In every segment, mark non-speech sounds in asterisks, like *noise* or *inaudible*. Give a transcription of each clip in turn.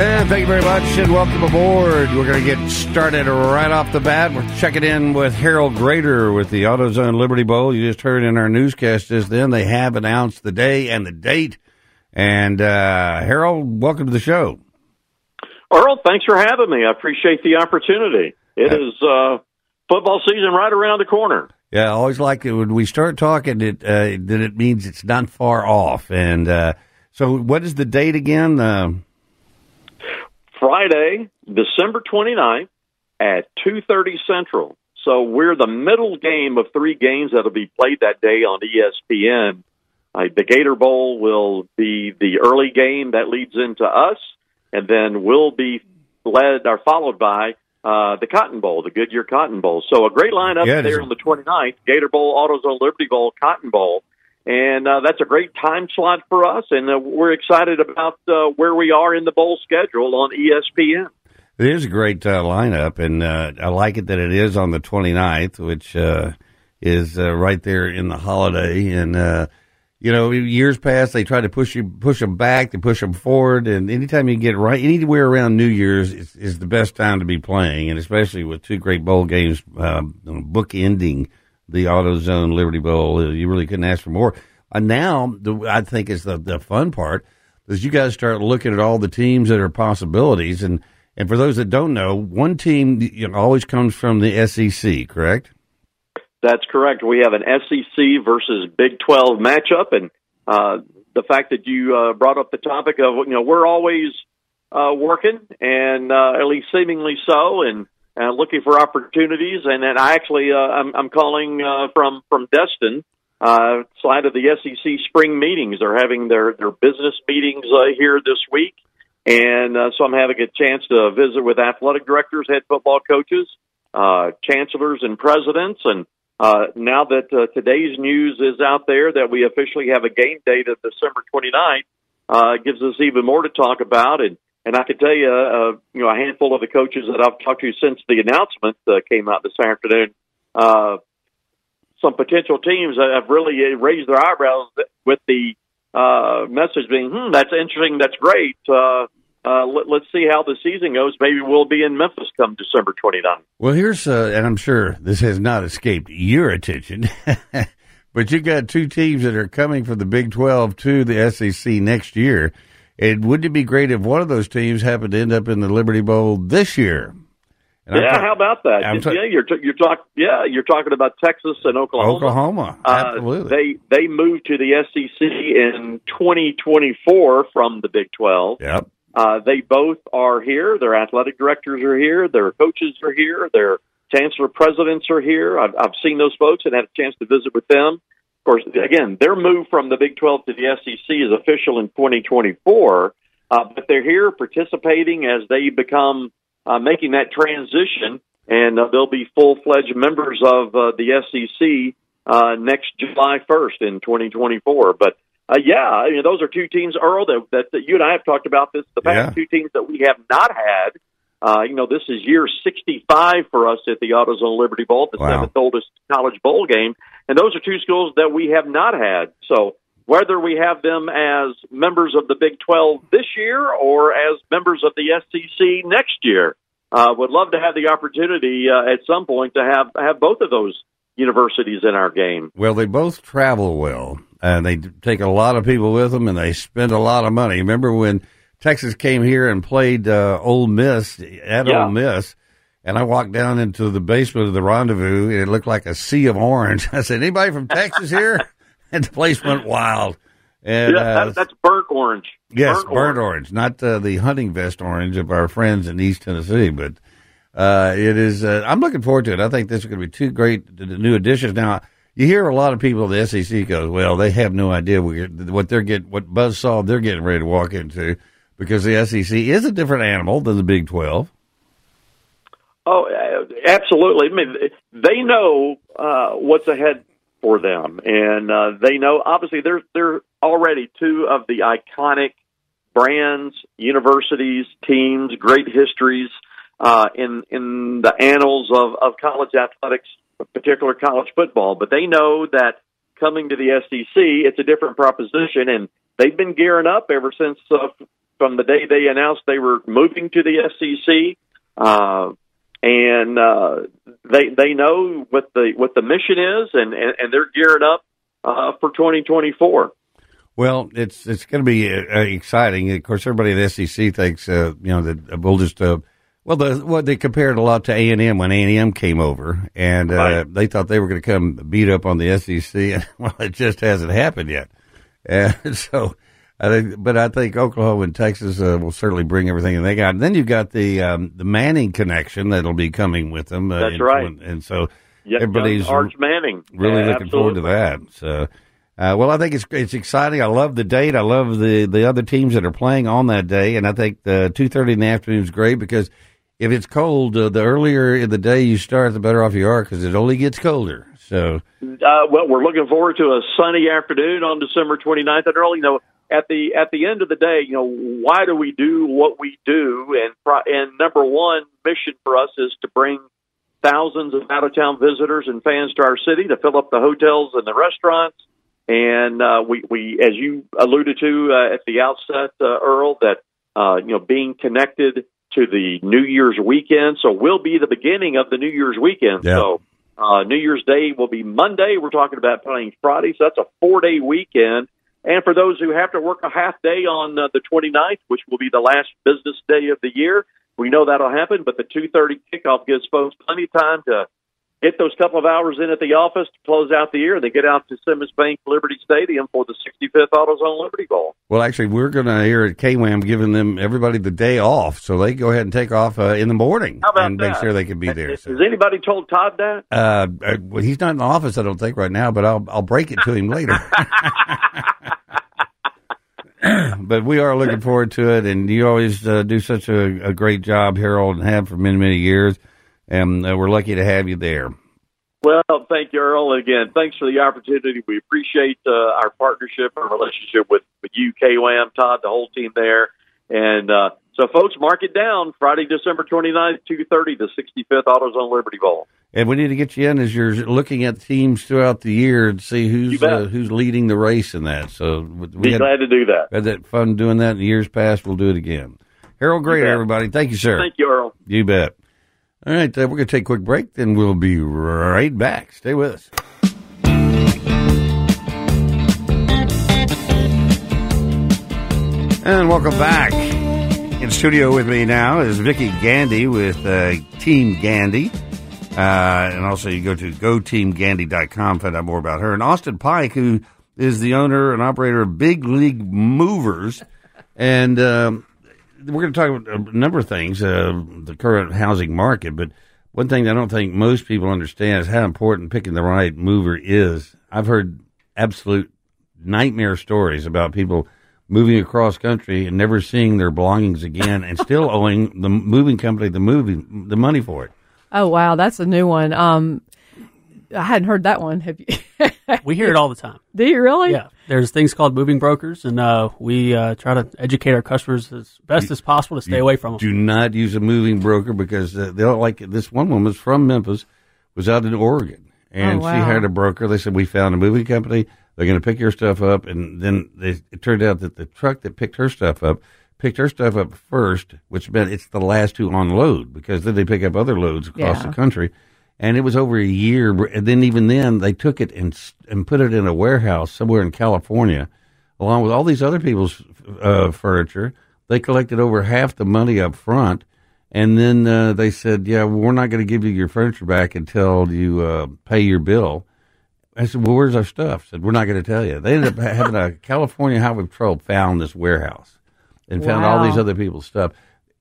And thank you very much and welcome aboard. We're going to get started right off the bat. We're checking in with Harold Graeter with the AutoZone Liberty Bowl. You just heard in our newscast just then, they have announced the day and the date. And uh, Harold, welcome to the show. Earle, thanks for having me. I appreciate the opportunity. It is uh, football season right around the corner. Yeah, I always like it when we start talking it, uh, that it means it's not far off. And uh, so, what is the date again? Friday, December 29th at 2:30 Central. So we're the middle game of three games that'll be played that day on ESPN. Uh, the Gator Bowl will be the early game that leads into us, and then we'll be led or followed by uh, the Cotton Bowl, the Goodyear Cotton Bowl. So a great lineup Yeah, there on the 29th: Gator Bowl, AutoZone Liberty Bowl, Cotton Bowl. And uh, that's a great time slot for us, and uh, we're excited about uh, where we are in the bowl schedule on ESPN. It is a great uh, lineup, and uh, I like it that it is on the 29th, which uh, is uh, right there in the holiday. And uh, you know, years past they try to push you, push them back, they push them forward, and anytime you get right, anywhere around New Year's is, is the best time to be playing, and especially with two great bowl games um, book ending the AutoZone Liberty Bowl, you really couldn't ask for more. And now, the, I think is the the fun part is you guys start looking at all the teams that are possibilities, and and for those that don't know, one team you know, always comes from the SEC, correct? That's correct. We have an SEC versus Big 12 matchup, and uh, the fact that you uh, brought up the topic of you know we're always uh, working, and uh, at least seemingly so, and uh, looking for opportunities. And then I actually uh, I'm, I'm calling uh, from from Destin, uh, side of the SEC spring meetings. They're having their their business meetings uh, here this week, and uh, so I'm having a chance to visit with athletic directors, head football coaches, uh, chancellors, and presidents, and uh, now that uh, today's news is out there that we officially have a game date of December 29th, uh, gives us even more to talk about. And, and I can tell you, uh, you know, a handful of the coaches that I've talked to since the announcement uh, came out this afternoon, uh, some potential teams have really raised their eyebrows with the uh, message being, hmm, that's interesting, that's great. Uh, uh, let, let's see how the season goes. Maybe we'll be in Memphis come December 29th. Well, here's uh, and I'm sure this has not escaped your attention, *laughs* but you've got two teams that are coming from the Big 12 to the SEC next year. And wouldn't it be great if one of those teams happened to end up in the Liberty Bowl this year? Yeah, talk- how about that? Ta- yeah, you're t- you're talk yeah, you're talking about Texas and Oklahoma. Oklahoma, Uh, absolutely. they they moved to the SEC in 2024 from the Big 12. yep. Uh, they both are here. Their athletic directors are here. Their coaches are here. Their chancellor presidents are here. I've, I've seen those folks and had a chance to visit with them. Of course, again, their move from the Big 12 to the SEC is official in 2024, uh, but they're here participating as they become uh, making that transition, and uh, they'll be full fledged members of uh, the SEC uh, next July 1st in 2024. But uh, yeah, I mean, those are two teams, Earle, that, that, that you and I have talked about this. The past Yeah. two teams that we have not had. Uh, you know, this is year 65 for us at the AutoZone Liberty Bowl, the Wow. seventh oldest college bowl game. And those are two schools that we have not had. So whether we have them as members of the Big 12 this year or as members of the SEC next year, uh, would love to have the opportunity uh, at some point to have, have both of those universities in our game. Well, they both travel well, and they take a lot of people with them, and they spend a lot of money. Remember when Texas came here and played uh, Ole Miss at Yeah. Ole Miss, and I walked down into the basement of the rendezvous, and it looked like a sea of orange. *laughs* I said, "Anybody from Texas here?" *laughs* and the place went wild. And yeah, uh, that, that's burnt orange. Yes, burnt, orange. not uh, the hunting vest orange of our friends in East Tennessee, but uh, it is. Uh, I'm looking forward to it. I think this is going to be two great uh, new additions. Now, you hear a lot of people at the SEC goes, well, they have no idea what they're getting, what buzzsaw they're getting ready to walk into, because the SEC is a different animal than the Big Twelve. Oh, uh, absolutely. I mean, they know uh, what's ahead for them, and uh, they know obviously they're they're already two of the iconic brands, universities, teams, great histories uh, in in the annals of of college athletics, particular college football. But they know that coming to the SEC, it's a different proposition, and they've been gearing up ever since uh, from the day they announced they were moving to the SEC. Uh, and uh, they they know what the what the mission is, and and, and they're gearing up uh, for 2024. Well, it's it's going to be uh, exciting. Of course, everybody at the SEC thinks uh, you know that we'll just uh, well the what they compared a lot to A and M when A and M came over, and uh, right. they thought they were going to come beat up on the SEC, *laughs* and well, it just hasn't happened yet. And *laughs* so I think, but I think Oklahoma and Texas uh, will certainly bring everything they got. And then you've got the um, the Manning connection that'll be coming with them. Uh, That's and, right. And so yep, everybody's Arch Manning. Really yeah, looking forward to that. So. Uh, well, I think it's it's exciting. I love the date. I love the, the other teams that are playing on that day, and I think the two thirty in the afternoon is great because if it's cold, uh, the earlier in the day you start, the better off you are because it only gets colder. So, uh, well, we're looking forward to a sunny afternoon on December 29th and early. You know, at the at the end of the day, you know, why do we do what we do? And and number one mission for us is to bring thousands of out of town visitors and fans to our city to fill up the hotels and the restaurants. And uh, we we as you alluded to uh, at the outset, uh, Earle, that uh, you know being connected to the New Year's weekend, so we'll be the beginning of the New Year's weekend. Yeah. So. Uh, New Year's Day will be Monday. We're talking about playing Friday, so that's a four day weekend and for those who have to work a half day on uh, the 29th, which will be the last business day of the year, we know that'll happen. But the 2:30 kickoff gives folks plenty of time to get those couple of hours in at the office to close out the year. They get out to Simmons Bank Liberty Stadium for the 65th AutoZone Liberty Bowl. Well, actually, we're going to hear at KWAM giving them everybody the day off, so they go ahead and take off uh, in the morning and that? make sure they can be there. Has, so. has anybody told Todd that? Uh, uh, well, he's not in the office, I don't think, right now, but I'll I'll break it to him later. *laughs* but we are looking forward to it, and you always uh, do such a, a, great job, Harold, and have for many, many years. And uh, we're lucky to have you there. Well, thank you, Earle. Again, thanks for the opportunity. We appreciate uh, our partnership and relationship with, with you, KWAM, Todd, the whole team there. And uh, so, folks, mark it down. Friday, December 29th, 2.30, the 65th AutoZone Liberty Bowl. And we need to get you in as you're looking at teams throughout the year and see who's uh, who's leading the race in that. So we Be had, glad to do that. Had that fun doing that in the years past. We'll do it again. Harold Great, everybody. Thank you, sir. Thank you, Earle. You bet. All right, uh, we're going to take a quick break, then we'll be right back. Stay with us. And welcome back. In studio with me now is Vicki Gandee with uh, Team Gandee. Uh, and also you go to goteamgandy.com, find out more about her. And Austin Pike, who is the owner and operator of Big League Movers. And um, we're going to talk about a number of things, uh, the current housing market. But one thing I don't think most people understand is how important picking the right mover is. I've heard absolute nightmare stories about people moving across country and never seeing their belongings again and still *laughs* owing the moving company the moving the money for it. Oh wow, that's a new one. Um, I hadn't heard that one. Have you? we hear it all the time. *laughs* Do you really? Yeah. There's things called moving brokers, and uh, we uh, try to educate our customers as best you, as possible to stay away from them. Do not use a moving broker because uh, they don't like it. This one woman was from Memphis, was out in Oregon, and oh, wow. she hired a broker. They said we found a moving company. They're going to pick your stuff up, and then they, it turned out that the truck that picked her stuff up picked her stuff up first, which meant it's the last to unload because then they pick up other loads across yeah. the country. And it was over a year. And then even then, they took it and and put it in a warehouse somewhere in California, along with all these other people's uh, furniture. They collected over half the money up front, and then uh, they said, "Yeah, we're not going to give you your furniture back until you uh, pay your bill." I said, "Well, where's our stuff?" I said, "We're not going to tell you." They ended up having a California Highway Patrol found this warehouse and found wow. all these other people's stuff.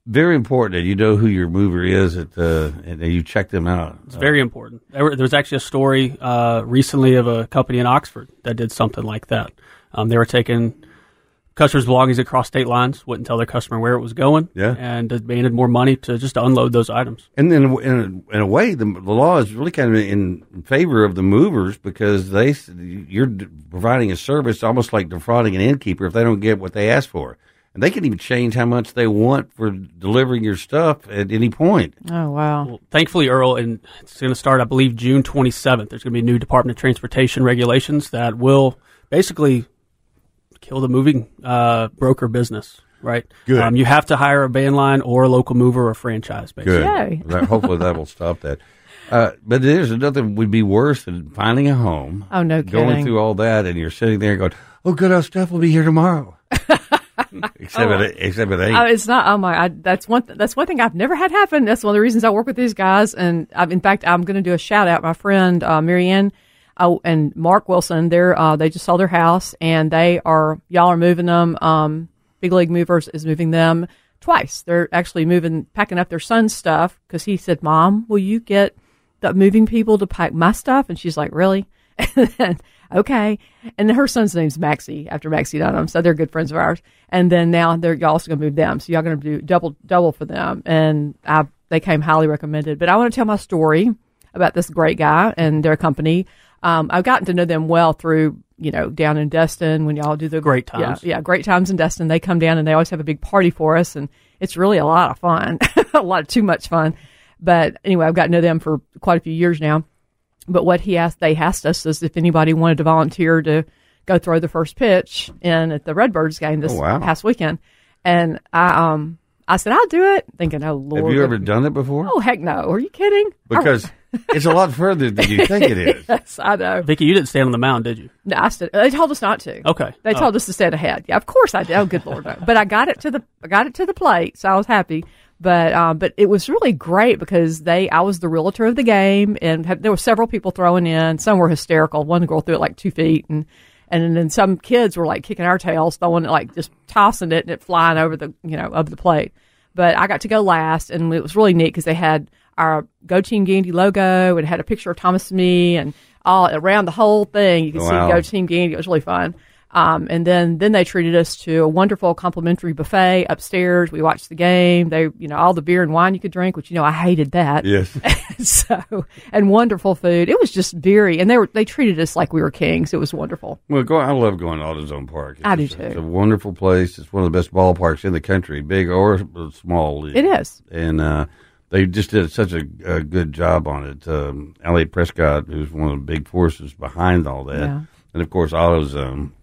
Very important that you know who your mover is at, uh, and you check them out. It's very important. There, there was actually a story uh, recently of a company in Oxford that did something like that. Um, they were taking customers' belongings across state lines, wouldn't tell their customer where it was going, Yeah. and demanded more money to just to unload those items. And then, in a, in a way, the, the law is really kind of in favor of the movers because they you're providing a service almost like defrauding an innkeeper if they don't get what they ask for, and they can even change how much they want for delivering your stuff at any point. Oh wow. Well, thankfully, Earle, and it's going to start, I believe, June 27th. There's going to be new Department of Transportation regulations that will basically kill the moving uh, broker business. Right. Good. Um, you have to hire a van line or a local mover or franchise. Basically. Good. Yay. That- hopefully, that will stop that. Uh, but there's nothing would be worse than finding a home. Oh, no Going kidding. through all that, and you're sitting there going, "Oh, good, our stuff will be here tomorrow." *laughs* *laughs* except it, except it ain't. Uh, it's not. Oh my! I, that's one. Th- that's one thing I've never had happen. That's one of the reasons I work with these guys. And I've, in fact, I'm going to do a shout out. My friend uh, Marianne uh, and Mark Wilson. They're uh, they just sold their house, and they are y'all are moving them. Um, Big League Movers is moving them twice. They're actually moving, packing up their son's stuff because he said, "Mom, will you get the moving people to pack my stuff?" And she's like, "Really?" *laughs* And then, okay. And her son's name's Maxie after Maxie Dunham, so they're good friends of ours. And then now they're y'all also going to move them, so y'all going to do double double for them. And I, they came highly recommended. But I want to tell my story about this great guy and their company. Um, I've gotten to know them well through you know down in Destin when y'all do the Great times. Yeah, yeah, great times in Destin. They come down and they always have a big party for us, and it's really a lot of fun, *laughs* a lot of too much fun. But anyway, I've gotten to know them for quite a few years now. But what he asked, they asked us is if anybody wanted to volunteer to go throw the first pitch in at the Redbirds game this Oh, wow. past weekend, and I um I said I'll do it, thinking, oh Lord, Have you ever done it before? Oh heck no! Are you kidding? Because *laughs* it's a lot further than you think it is. yes, I know. Vicki, you didn't stand on the mound, did you? No, I said they told us not to. Okay. They Oh. told us to stand ahead. Yeah, of course I did. Oh, good lord, no. But I got it to the I got it to the plate, so I was happy. But um, but it was really great because they I was the realtor of the game, and had, there were several people throwing in. Some were hysterical. One girl threw it like two feet, and and then some kids were like kicking our tails, throwing it like just tossing it and it flying over the you know over the plate. But I got to go last, and it was really neat because they had our Go Team Gandee logo and had a picture of Thomas and me, and all around the whole thing you could Wow. see Go Team Gandee. It was really fun. Um, and then, then they treated us to a wonderful complimentary buffet upstairs. We watched the game. They, you know, all the beer and wine you could drink, which, you know, I hated that. Yes. *laughs* so, and wonderful food. It was just very, and they were, they treated us like we were kings. It was wonderful. Well, go, I love going to AutoZone Park. It's I do too. It's a wonderful place. It's one of the best ballparks in the country, big or small. It is. and uh, they just did such a, a good job on it. Um, Elliot Prescott, who's one of the big forces behind all that, Yeah. and of course AutoZone.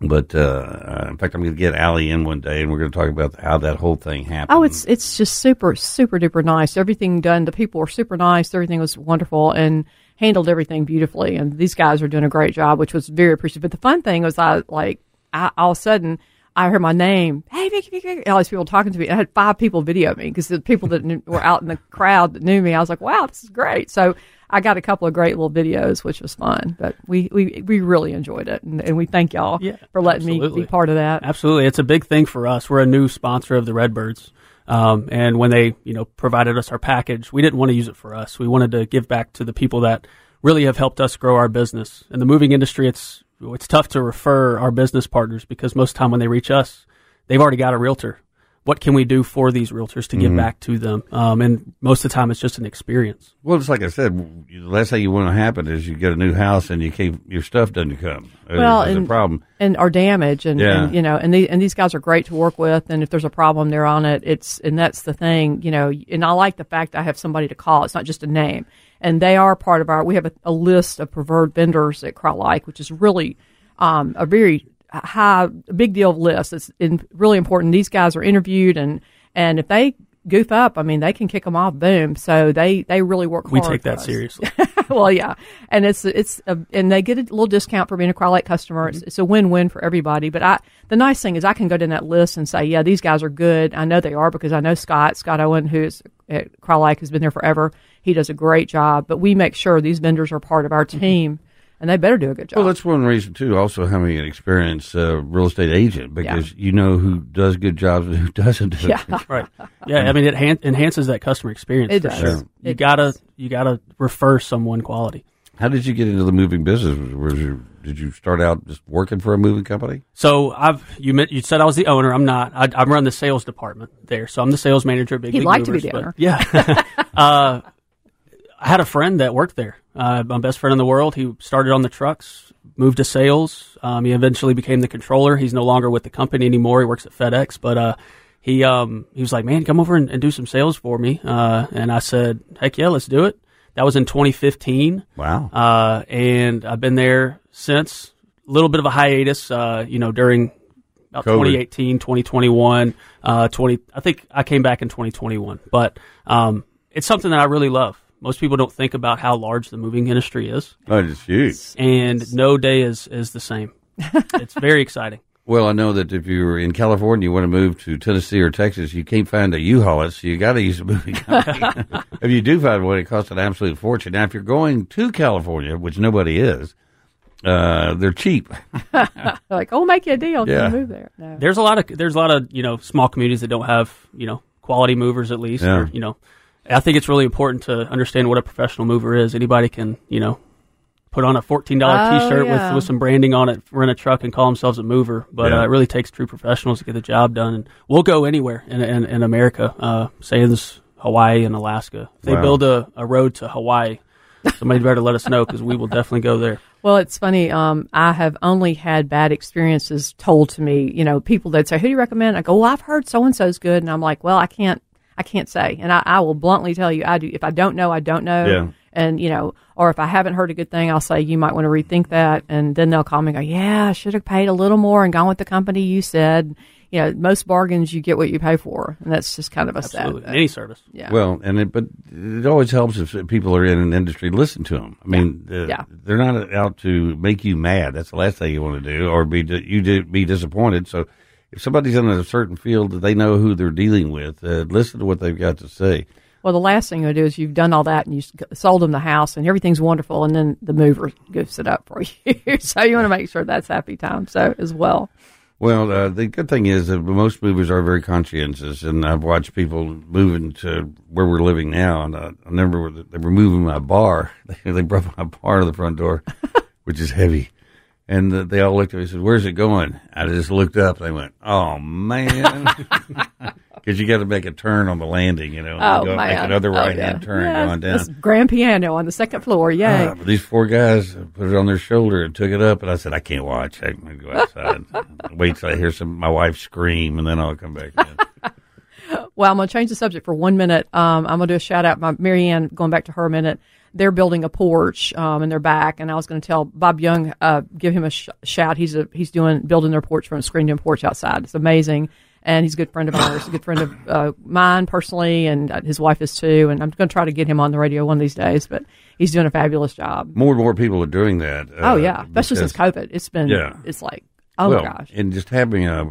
But uh, uh, in fact, I'm going to get Allie in one day, and we're going to talk about how that whole thing happened. Oh, it's it's just super super duper nice. Everything done. The people were super nice. Everything was wonderful and handled everything beautifully. And these guys are doing a great job, which was very appreciative. But the fun thing was, I like I, all of a sudden I heard my name. Hey, Vicki, Vicki, Vicki. All these people talking to me. I had five people video me because the people that knew, were out in the crowd that knew me. I was like, wow, this is great. So. I got a couple of great little videos, which was fun, but we, we, we really enjoyed it, and, and we thank y'all Yeah, for letting me be part of that. Absolutely, it's a big thing for us. We're a new sponsor of the Redbirds, um, and when they, you know, provided us our package, we didn't want to use it for us. We wanted to give back to the people that really have helped us grow our business. In the moving industry, it's it's tough to refer our business partners because most of the time when they reach us, they've already got a realtor. What can we do for these realtors to give back to them? Um, and most of the time, it's just an experience. well, it's like I said. The last thing you want to happen is you get a new house and you can't, your stuff doesn't come. Well, there's a and- problem. and are damage, and, Yeah. and you know and, the, and these guys are great to work with and if there's a problem they're on it it's and that's the thing you know and i like the fact i have somebody to call it's not just a name and they are part of our we have a, a list of preferred vendors at Crye-Leike, which is really um, a very high big deal list it's in, really important these guys are interviewed and and if they goof up i mean they can kick them off boom so they they really work We take that us. seriously. *laughs* well, yeah, and it's it's a, and they get a little discount for being a Crye-Leike customer. It's, mm-hmm. it's a win win for everybody. But I the nice thing is I can go down that list and say, yeah, these guys are good. I know they are because I know Scott Scott Owen, who's at Crye-Leike, has been there forever. He does a great job. But we make sure these vendors are part of our mm-hmm. team, and they better do a good job. Well, that's one reason too. Also, having an experienced uh, real estate agent because you know who does good jobs and who *laughs* doesn't. Do yeah, right. Yeah, I mean, it han- enhances that customer experience. It for does. Sure. Sure. You It gotta does. you gotta refer someone quality. How did you get into the moving business? Was you, did you start out just working for a moving company? So I've you met, you said I was the owner. I'm not. I, I run the sales department there. So I'm the sales manager at Big He'd League like to be the but- owner. Yeah. *laughs* uh, I had a friend that worked there. Uh, my best friend in the world. He started on the trucks, moved to sales. Um, he eventually became the controller. He's no longer with the company anymore. He works at FedEx, but uh, he um, he was like, "Man, come over and, and do some sales for me." Uh, and I said, "Heck yeah, let's do it." That was in 2015. Wow. Uh, and I've been there since. A little bit of a hiatus, uh, you know, during about COVID. 2018, 2021, uh, 20. I think I came back in 2021, but um, it's something that I really love. Most people don't think about how large the moving industry is, Oh, it's huge. and no day is is the same. *laughs* it's very exciting. Well, I know that if you're in California, you want to move to Tennessee or Texas, you can't find a U-Haul, so you got to use a moving company. *laughs* if you do find one, it costs an absolute fortune. Now, if you're going to California, which nobody is, uh, they're cheap. *laughs* Like, oh, we'll make you a deal. Yeah. Yeah. move there. No. There's a lot of there's a lot of you know small communities that don't have you know quality movers at least. Yeah. Or, you know, I think it's really important to understand what a professional mover is. Anybody can you know put on a fourteen dollar Oh, T-shirt yeah. with with some branding on it, rent a truck, and call themselves a mover. But Yeah. uh, it really takes true professionals to get the job done. And we'll go anywhere in in, in America, uh, say this Hawaii and Alaska. If they Wow. build a, a road to Hawaii, somebody better let us know because we will definitely go there. Well, it's funny. Um, I have only had bad experiences told to me. You know, people that say, "Who do you recommend?" I go, "Well, I've heard so and so's good," and I'm like, "Well, I can't, I can't say." And I, I will bluntly tell you, I do. If I don't know, I don't know. Yeah. And you know, or if I haven't heard a good thing, I'll say you might want to rethink that. And then they'll call me and go, "Yeah, I should have paid a little more and gone with the company you said." You know, most bargains you get what you pay for, and that's just kind of a Absolutely, sad. any service. Yeah. Well, and it, but it always helps if people are in an industry listen to them. I mean, uh, Yeah. they're not out to make you mad. That's the last thing you want to do, or be di- you di- be disappointed. So, if somebody's in a certain field that they know who they're dealing with, uh, listen to what they've got to say. Well, the last thing you do is you've done all that and you sold them the house and everything's wonderful, and then the mover goofs it up for *laughs* you. so you want to make sure that's happy time. So as well. Well, uh, the good thing is that most movers are very conscientious, and I've watched people moving to where we're living now. And uh, I remember they were moving my bar. *laughs* they brought my bar to the front door, *laughs* which is heavy. And they all looked at me and said, "Where's it going?" I just looked up. They went, "Oh man," *laughs* because you got to make a turn on the landing, you know. Oh go, man! Make another Oh, right yeah. hand turn Yes, going down. This grand piano on the second floor. Yay! Uh, but these four guys put it on their shoulder and took it up, and I said, "I can't watch. I'm gonna go outside. *laughs* Wait till I hear some my wife scream, and then I'll come back in." *laughs* Well, I'm going to change the subject for one minute. Um, I'm going to do a shout out. My Marianne, going back to her a minute, they're building a porch um, in their back, and I was going to tell Bob Young, uh, give him a sh- shout. He's a he's doing building their porch from a screened in porch outside. It's amazing, and he's a good friend of ours, a good friend of uh, mine personally, and uh, his wife is too. And I'm going to try to get him on the radio one of these days, but he's doing a fabulous job. More and more people are doing that. oh uh, yeah, especially since COVID. It's been Yeah. it's like oh well, my gosh. and just having a,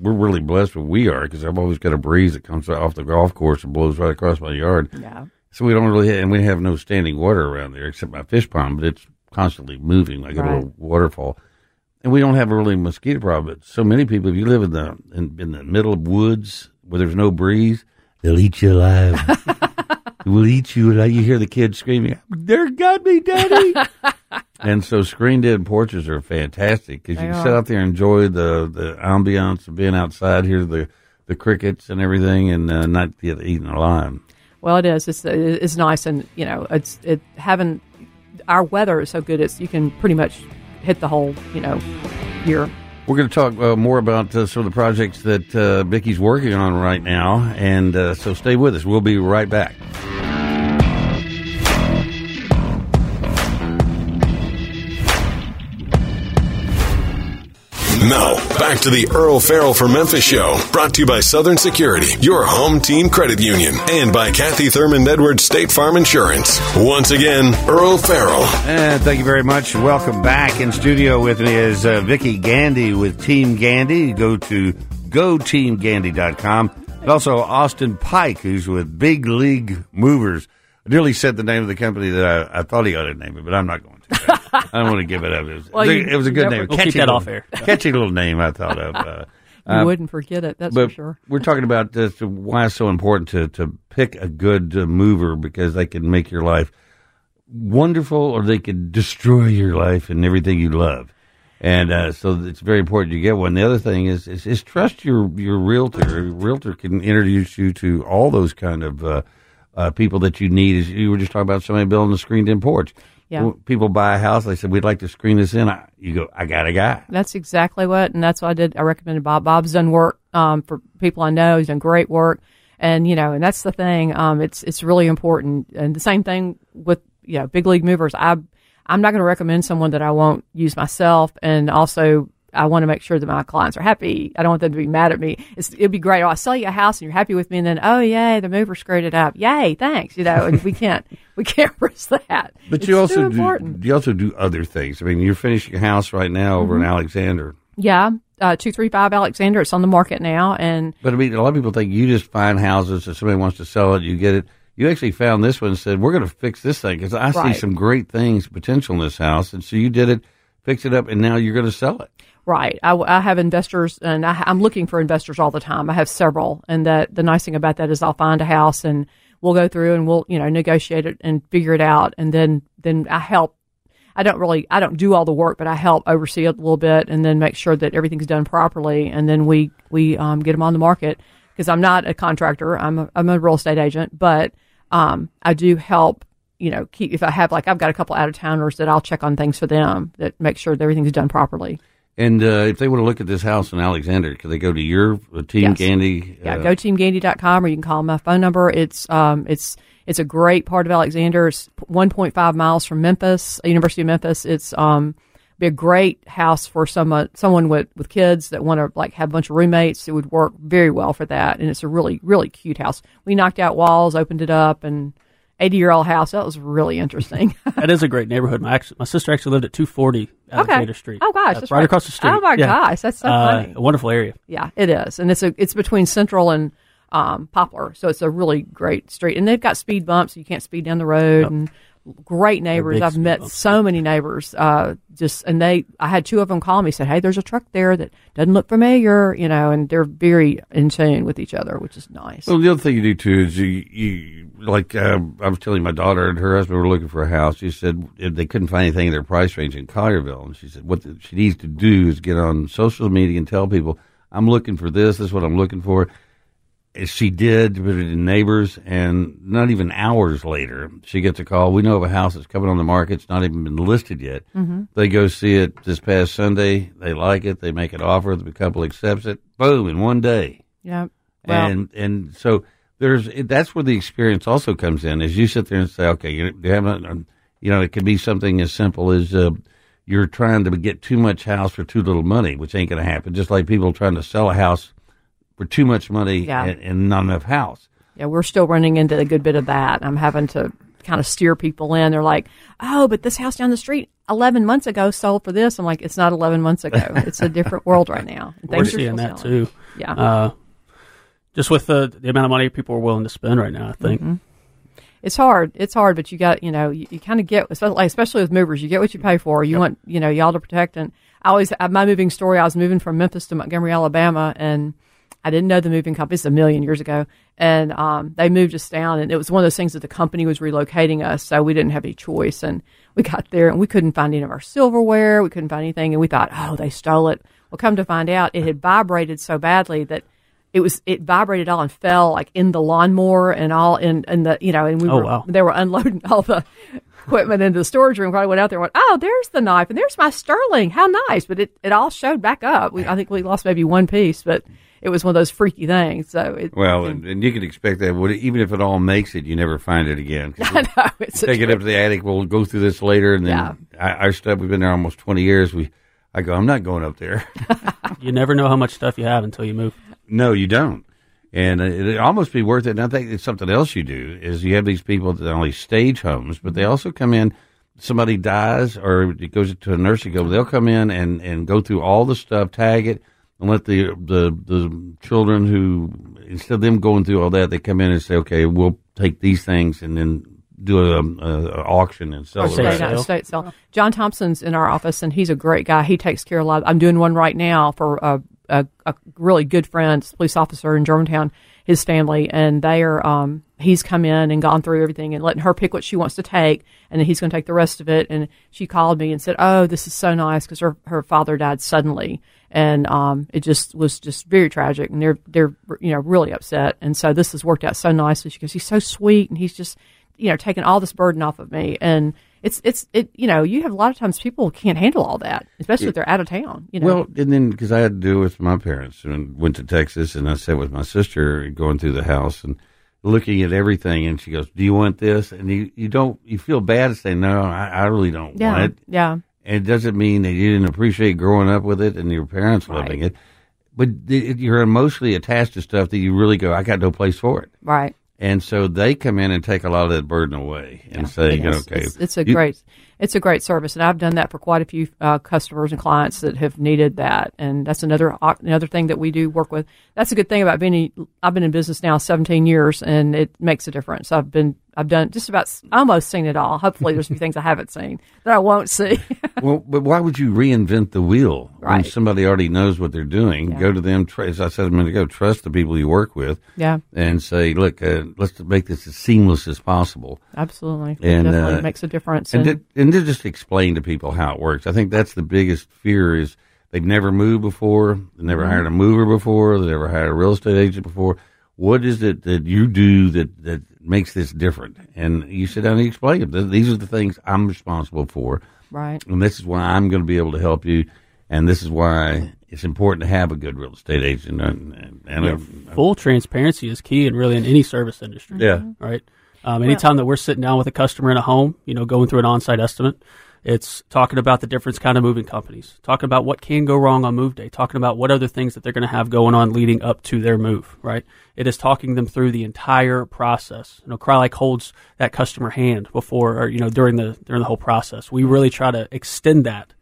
we're really blessed what we are because I've always got a breeze that comes off the golf course and blows right across my yard. Yeah. So we don't really, and we have no standing water around there except my fish pond, but it's constantly moving like a little waterfall. And we don't have a really mosquito problem. But so many people, if you live in the in, in the middle of woods where there's no breeze, they'll eat you alive. *laughs* they will eat you alive. You hear the kids screaming, "There got me, daddy!" *laughs* and so screened in porches are fantastic because you can sit out there and enjoy the the ambiance of being outside, hear the the crickets and everything, and uh, not get eaten alive. Well, it is. It's it's nice, and you know, it's it having our weather is so good. It's you can pretty much hit the whole you know year. We're going to talk uh, more about uh, some of the projects that uh, Vicki's working on right now, and uh, so stay with us. We'll be right back. Now, back to the Earle Farrell for Memphis show, brought to you by Southern Security, your home team credit union, and by Kathy Thurman Edwards State Farm Insurance. Once again, Earle Farrell. And thank you very much. Welcome back. In studio with me is uh, Vicki Gandee with Team Gandee. Go to goteamgandy.com. And also Austin Pike, who's with Big League Movers. I nearly said the name of the company that I, I thought he ought to name it, but I'm not going. *laughs* I don't want to give it up. It was, Well, it was a- you it was a good never- name. We'll keep Catchy that little- off air. *laughs* Catchy little name I thought of. Uh, You wouldn't forget it. That's for sure. we're talking about uh, why it's so important to, to pick a good uh, mover because they can make your life wonderful or they could destroy your life and everything you love. And uh, so it's very important you get one. The other thing is, is, is trust your your realtor. A realtor can introduce you to all those kind of uh, uh, people that you need. As you were just talking about somebody building a screened in porch. Yeah. People buy a house. They said we'd like to screen this in. I, you go, I got a guy. That's exactly what, and that's what I did. I recommended Bob. Bob's done work um, for people I know. He's done great work, and you know, and that's the thing. Um, it's it's really important, and the same thing with you know big league movers. I I'm not going to recommend someone that I won't use myself, and also I want to make sure that my clients are happy. I don't want them to be mad at me. It's, it'd be great. Oh, I sell you a house and you're happy with me, and then oh yay, the mover screwed it up. Yay, thanks. You know, and we can't *laughs* we can't risk that. But It's you also do, important. you also do other things. I mean, you're finishing a house right now over in Mm-hmm. Alexander. Yeah, uh, two three five Alexander. It's on the market now, and But I mean, a lot of people think you just find houses if somebody wants to sell it, you get it. You actually found this one and said, we're going to fix this thing because I Right. see some great things, potential in this house. And so you did it, fix it up, and now you're going to sell it. Right. I, I have investors, and I, I'm looking for investors all the time. I have several, and that the nice thing about that is I'll find a house, and we'll go through and we'll you know negotiate it and figure it out, and then then I help. I don't really I don't do all the work, but I help oversee it a little bit, and then make sure that everything's done properly, and then we we um, get them on the market because I'm not a contractor. I'm a, I'm a real estate agent, but um, I do help. You know, keep if I have like I've got a couple out of towners that I'll check on things for them that make sure that everything's done properly. And uh, if they want to look at this house in Alexander, can they go to your uh, Team Yes. Candy? Yeah, uh, go teamgandy.com or you can call my phone number. It's um it's it's a great part of Alexander. It's 1.5 miles from Memphis, University of Memphis. It's um be a great house for someone someone with with kids that want to like have a bunch of roommates. It would work very well for that, and it's a really really cute house. We knocked out walls, opened it up, and 80 year old house. That was really interesting. *laughs* that is a great neighborhood. My, actually, my sister actually lived at 240 Alexander Street. Oh gosh, Uh, that's right, across the street. Oh my Yeah. gosh, that's so Uh, funny. a wonderful area. Yeah, it is, and it's a it's between Central and um, Poplar, so it's a really great street. And they've got speed bumps; so you can't speed down the road. And great neighbors. I've met bumps. so many neighbors. Uh, just and they, I had two of them call me said, "Hey, there's a truck there that doesn't look familiar," you know, and they're very in tune with each other, which is nice. Well, the other thing you do too is you, you like uh, I was telling my daughter and her husband were looking for a house. She said they couldn't find anything in their price range in Collierville, and she said what the, she needs to do is get on social media and tell people I'm looking for this. This is what I'm looking for. She did put it in neighbors, and not even hours later, she gets a call. We know of a house that's coming on the market. It's not even been listed yet. Mm-hmm. They go see it this past Sunday. They like it. They make an offer. The couple accepts it. Boom! In one day yeah, well, and and so there's that's where the experience also comes in. Is you sit there and say, okay, you, haven't, you know, it could be something as simple as uh, you're trying to get too much house for too little money, which ain't going to happen. Just like people trying to sell a house for too much money Yeah. and, and not enough house. yeah, we're still running into a good bit of that. I'm having to kind of steer people in. They're like, "Oh, but this house down the street 11 months ago sold for this." I'm like, "It's not 11 months ago. *laughs* It's a different world right now." And We're things are seeing still that selling. too. Yeah. Uh, just with the, the amount of money people are willing to spend right now, I think. Mm-hmm. it's hard. It's hard, but you got you know you, you kind of get especially especially with movers, you get what you pay for. You want you know y'all to protect. And I always uh, my moving story. I was moving from Memphis to Montgomery, Alabama, and I didn't know the moving company. It's a million years ago, and um, they moved us down, and it was one of those things that the company was relocating us, so we didn't have any choice. And we got there, and we couldn't find any of our silverware. We couldn't find anything, and we thought, oh, they stole it. Well, come to find out, it had vibrated so badly that it was it vibrated all and fell like in the lawnmower and all in in the you know and we Oh, were wow. they were unloading all the equipment into the storage room. Probably went out there and went, oh, there's the knife and there's my sterling. How nice! But it, it all showed back up. We, I think we lost maybe one piece, but it was one of those freaky things. So it, Well, and, and you can expect that. Would- Even if it all makes it, you never find it again. *laughs* I know it's take it up to the attic. We'll go through this later, and then Yeah. I, our stuff. We've been there almost twenty years. We, I go. I'm not going up there. *laughs* You never know how much stuff you have until you move. No, you don't. And it it'd almost be worth it. And I think it's something else you do is you have these people that only stage homes, but they mm-hmm. also come in. Somebody dies or it goes to a nursing home. They'll come in and, and go through all the stuff, tag it, and let the the the children who instead of them going through all that, they come in and say, okay, we'll take these things and then do a, a, a auction and sell Or it. Estate state, right. sale. estate sale. John Thompson's in our office, and he's a great guy. He takes care of a lot. I'm doing one right now for a, a, a really good friend, police officer in Germantown, his family, and they are um, he's come in and gone through everything and letting her pick what she wants to take, and then he's going to take the rest of it. And she called me and said, "Oh, this is so nice because her her father died suddenly, and um, it just was just very tragic, and they're they're you know really upset. And so this has worked out so nicely. She goes, he's so sweet, and he's just you know taking all this burden off of me, and it's it's it you know you have a lot of times people can't handle all that, especially if they're out of town. You know, Well, and then because I had to do it with my parents and went to Texas, and I sat with my sister going through the house and looking at everything, and she goes, "Do you want this?" And you you don't you feel bad to say no, I, I really don't yeah, want it. yeah, it doesn't mean that you didn't appreciate growing up with it and your parents loving it, but th- you're emotionally attached to stuff that you really go, "I got no place for it." right. And so they come in and take a lot of that burden away and say, you know, okay, It's, it's a you- great, it's a great service, and I've done that for quite a few uh, customers and clients that have needed that. And that's another another thing that we do work with. That's a good thing about being. I've been in business now 17 years, and it makes a difference. I've been, I've done just about almost seen it all. Hopefully, there's a few things I haven't seen that I won't see. *laughs* Well, but why would you reinvent the wheel when somebody already knows what they're doing? Go to them, as I said a minute ago, trust the people you work with, yeah, and say, look, uh, let's make this as seamless as possible. absolutely. And, it definitely uh, makes a difference. And And, and to just explain to people how it works. I think that's the biggest fear is they've never moved before, they never Mm-hmm. hired a mover before, they've never hired a real estate agent before. What is it that you do that, that makes this different? And you sit down and you explain it. Th- These are the things I'm responsible for right. and this is why I'm going to be able to help you, and this is why it's important to have a good real estate agent. And, and, and a- Full transparency is key, and really in any service industry. yeah, right? Um, anytime that we're sitting down with a customer in a home, you know, going through an on-site estimate, it's talking about the difference kind of moving companies, talking about what can go wrong on move day, talking about what other things that they're going to have going on leading up to their move, right? It is talking them through the entire process. You know, Crye-Leike holds that customer hand before, or you know, during the during the whole process. We really try to extend that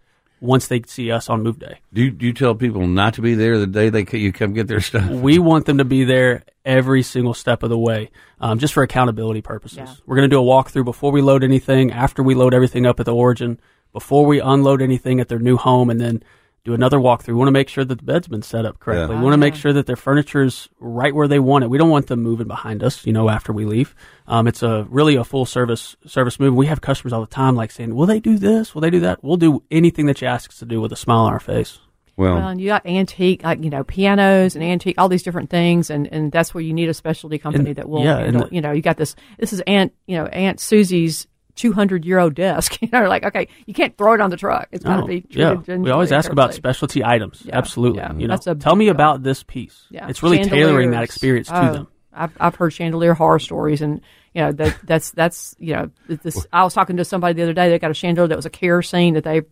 once they see us on move day. do you, do you tell people not to be there the day they you come get their stuff? we want them to be there every single step of the way, um, just for accountability purposes. Yeah. We're going to do a walkthrough before we load anything, after we load everything up at the origin, before we unload anything at their new home, and then do another walkthrough. We want to make sure that the bed's been set up correctly. Yeah. We want to make sure that their furniture's right where they want it. We don't want them moving behind us, you know, after we leave. Um, it's a really a full service service move. We have customers all the time like saying, "Will they do this? Will they do that?" We'll do anything that you ask us to do with a smile on our face. Well, Well, and you got antique, like you know, pianos and antique, all these different things, and, and that's where you need a specialty company And- that will. yeah, and handle, the- you know, you got this. This is Aunt, you know, Aunt Susie's two hundred euro desk. *laughs* You know, like okay, you can't throw it on the truck. It's got to be. yeah. We always ask about specialty items. Yeah, Absolutely. yeah. You know, tell me big uh, about this piece. Yeah, It's really tailoring that experience to Oh, them. I've I've heard chandelier horror stories, and you know that that's that's you know this. I was talking to somebody the other day. They got a chandelier that was a kerosene that they.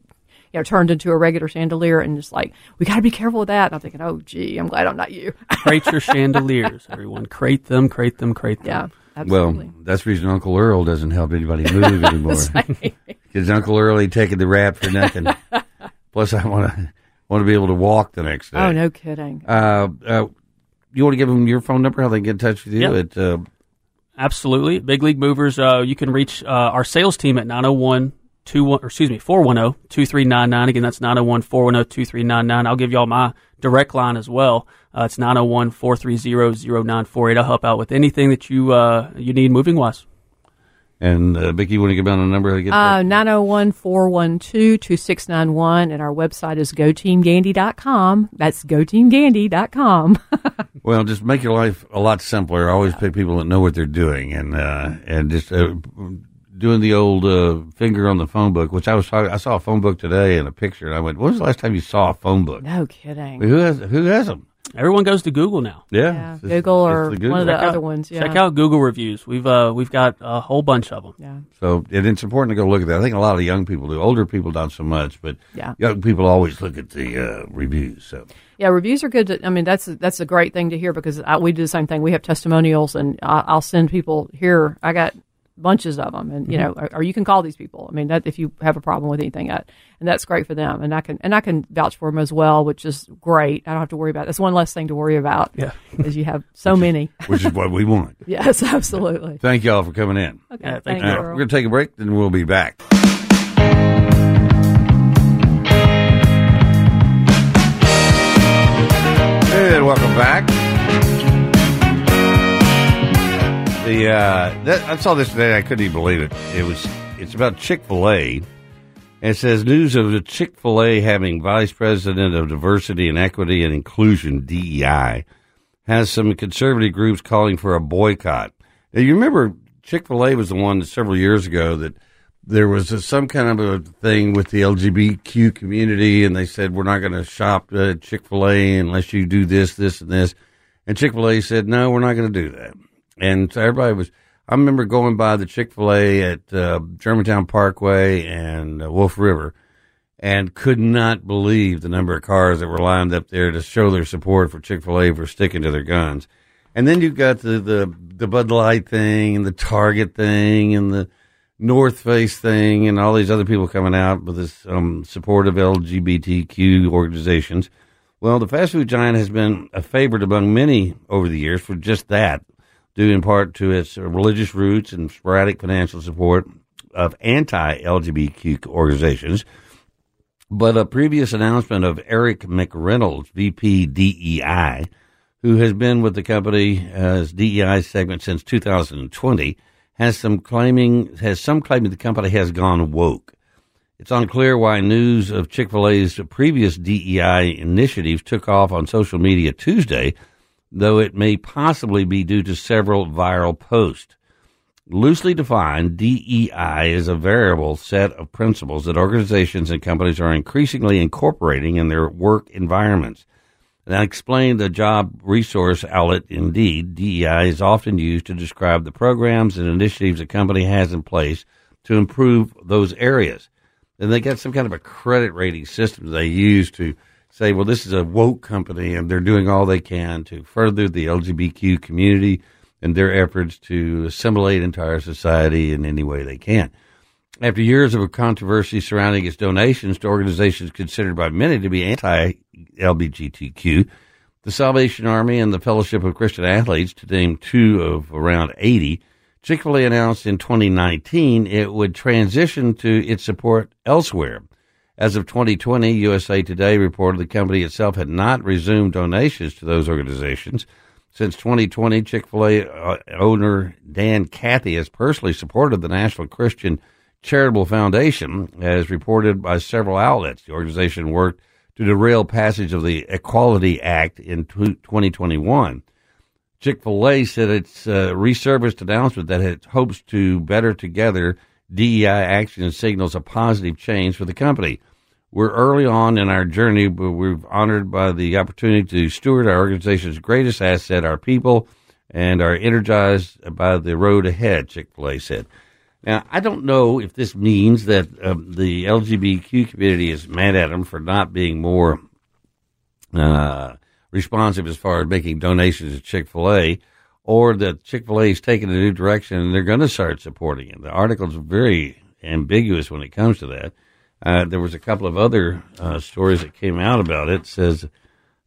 You know, turned into a regular chandelier, and just like we got to be careful with that. And I'm thinking, oh, gee, I'm glad I'm not you. *laughs* Crate your chandeliers, everyone. Crate them, crate them, crate them. yeah, well, that's the reason Uncle Earle doesn't help anybody move *laughs* anymore because *laughs* Uncle Earle he taking the rap for nothing. *laughs* Plus, I want to want to be able to walk the next day. oh, no kidding. Uh, uh, you want to give them your phone number? How they get in touch with you? Yeah. At, uh, Absolutely. Big League Movers, uh, you can reach uh, our sales team at 901 21, or excuse me, 410 2399. Again, that's 901 410 2399. I'll give y'all my direct line as well. Uh, it's 901 430 0948. I'll help out with anything that you uh, you need moving wise. and uh, Vicki, you want to give out a number? How to get Uh, 901 412 2691, and our website is goteamgandy.com. That's goteamgandy.com. *laughs* Well, just make your life a lot simpler. Always pick people that know what they're doing, and uh, and just uh, doing the old uh, finger on the phone book. Which I was talking, I saw a phone book today and a picture, and I went, "When was the last time you saw a phone book? no kidding. Who has who has them? Everyone goes to Google now. Yeah, Yeah, it's- Google it's or the Google. one of the Check out- other ones. Yeah. Check out Google reviews. We've uh, we've got a whole bunch of them. Yeah. So and it's important to go look at that. I think a lot of young people do. Older people not so much, but Yeah. young people always look at the uh, reviews. So Yeah, reviews are good. To, I mean, that's that's a great thing to hear because I, we do the same thing. We have testimonials, and I, I'll send people here. I got bunches of them, and you mm-hmm. know, or, or you can call these people. I mean, that if you have a problem with anything, that, and that's great for them. And I can and I can vouch for them as well, which is great. I don't have to worry about. That's one less thing to worry about. Yeah. because you have *laughs* so many. which is what we want. *laughs* yes, absolutely. Thank y'all for coming in. Okay, Yeah, thank thank you. you. All right, Earle. we're going to take a break, then we'll be back. And welcome back. Uh, that, I saw this today. I couldn't even believe it. It was it's about Chick Fil A. It says news of the Chick Fil A having vice president of diversity and equity and inclusion (DEI) has some conservative groups calling for a boycott. Now, you remember Chick Fil A was the one several years ago that there was a, some kind of a thing with the LGBTQ community, and they said we're not going to shop at Chick Fil A unless you do this, this, and this. And Chick Fil A said, no, we're not going to do that. And so everybody was. I remember going by the Chick Fil A at uh, Germantown Parkway and uh, Wolf River, and could not believe the number of cars that were lined up there to show their support for Chick Fil A for sticking to their guns. And then you've got the, the the Bud Light thing and the Target thing and the North Face thing and all these other people coming out with this um, support of LGBTQ organizations. Well, the fast food giant has been a favorite among many over the years for just that, due in part to its religious roots and sporadic financial support of anti-LGBTQ organizations. But a previous announcement of Eric McReynolds, VP DEI, who has been with the company as DEI segment since 2020, has some claiming has some claiming the company has gone woke. It's unclear why news of Chick Fil A's previous DEI initiatives took off on social media Tuesday, though it may possibly be due to several viral posts. Loosely defined, DEI is a variable set of principles that organizations and companies are increasingly incorporating in their work environments. And I explained the job resource outlet, Indeed, DEI is often used to describe the programs and initiatives a company has in place to improve those areas. And they got some kind of a credit rating system they use to say, well, this is a woke company and they're doing all they can to further the LGBTQ community and their efforts to assimilate entire society in any way they can. After years of controversy surrounding its donations to organizations considered by many to be anti LGBTQ, the Salvation Army and the Fellowship of Christian Athletes, to name two of around 80, Chick fil A announced in 2019 it would transition to its support elsewhere. As of 2020, USA Today reported the company itself had not resumed donations to those organizations. Since 2020, Chick fil A uh, owner Dan Cathy has personally supported the National Christian Charitable Foundation, as reported by several outlets. The organization worked to derail passage of the Equality Act in 2021. Chick fil A said its uh, resurfaced announcement that it hopes to better together DEI action signals a positive change for the company. We're early on in our journey, but we're honored by the opportunity to steward our organization's greatest asset, our people, and are energized by the road ahead, Chick fil A said. Now, I don't know if this means that um, the LGBTQ community is mad at them for not being more uh, responsive as far as making donations to Chick fil A, or that Chick fil A is taking a new direction and they're going to start supporting it. The article is very ambiguous when it comes to that. Uh, there was a couple of other uh, stories that came out about it. it says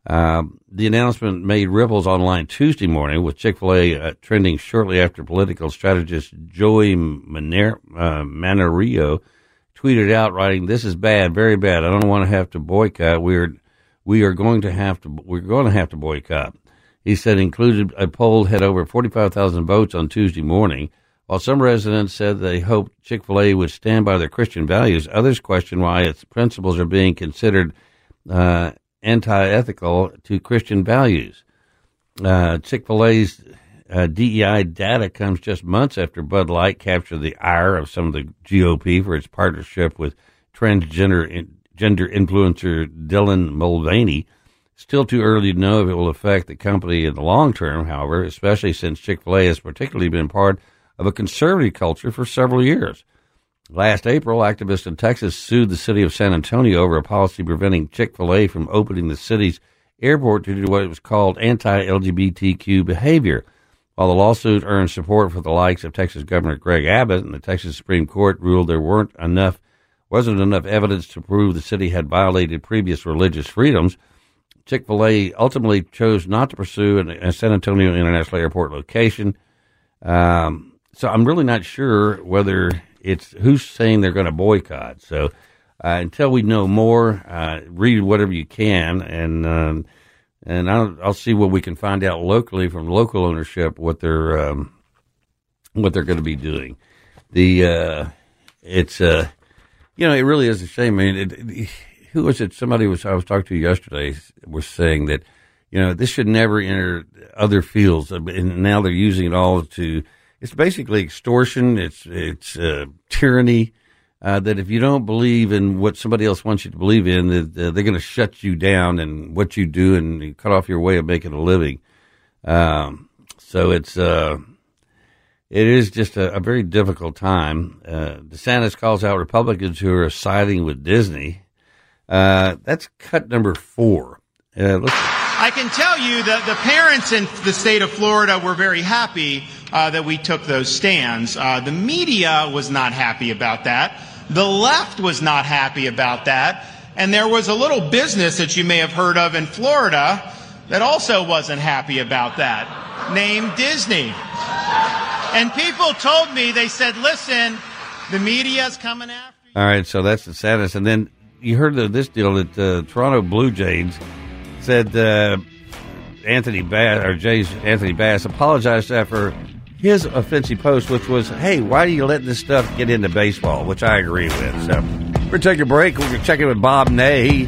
um, the announcement made ripples online Tuesday morning, with Chick fil A uh, trending shortly after political strategist Joey uh, Mannarino tweeted out, writing, "This is bad, very bad. I don't want to have to boycott. We're we are going to have to we're going to have to boycott." He said, included a poll had over 45,000 votes on Tuesday morning. While some residents said they hoped Chick fil A would stand by their Christian values, others questioned why its principles are being considered uh, anti-ethical to Christian values. Uh, Chick-fil-A's uh, DEI data comes just months after Bud Light captured the ire of some of the GOP for its partnership with transgender gender influencer Dylan Mulvaney. Still too early to know if it will affect the company in the long term, however, especially since Chick fil A has particularly been part of a conservative culture for several years. Last April, activists in Texas sued the city of San Antonio over a policy preventing Chick fil A from opening the city's airport due to what was called anti LGBTQ behavior. While the lawsuit earned support for the likes of Texas Governor Greg Abbott and the Texas Supreme Court ruled there weren't enough wasn't enough evidence to prove the city had violated previous religious freedoms, Chick fil A ultimately chose not to pursue a San Antonio International Airport location. Um, so I'm really not sure whether it's who's saying they're going to boycott. So uh, until we know more, uh, read whatever you can, and um, and I'll, I'll see what we can find out locally from local ownership what their um, what they're going to be doing. The uh, it's uh, you know it really is a shame. I mean, it, who was it? Somebody was I was talking to yesterday was saying that you know this should never enter other fields, and now they're using it all to. It's basically extortion. It's it's uh, tyranny. Uh, that if you don't believe in what somebody else wants you to believe in, that uh, they're going to shut you down and what you do and cut off your way of making a living. Um, so it's uh, it is just a, a very difficult time. Uh, DeSantis calls out Republicans who are siding with Disney. Uh, that's cut number four. Uh, I can tell you that the parents in the state of Florida were very happy uh, that we took those stands. Uh, the media was not happy about that. The left was not happy about that. And there was a little business that you may have heard of in Florida that also wasn't happy about that, named Disney. And people told me, they said, listen, the media's coming after you. All right, so that's the saddest. And then you heard of this deal that uh, Toronto Blue Jays said uh, Anthony Bass, or Jays Anthony Bass, apologized after his offensive post, which was, hey, why do you let this stuff get into baseball? Which I agree with. So we're to take a break. We're going to check in with Bob Ney.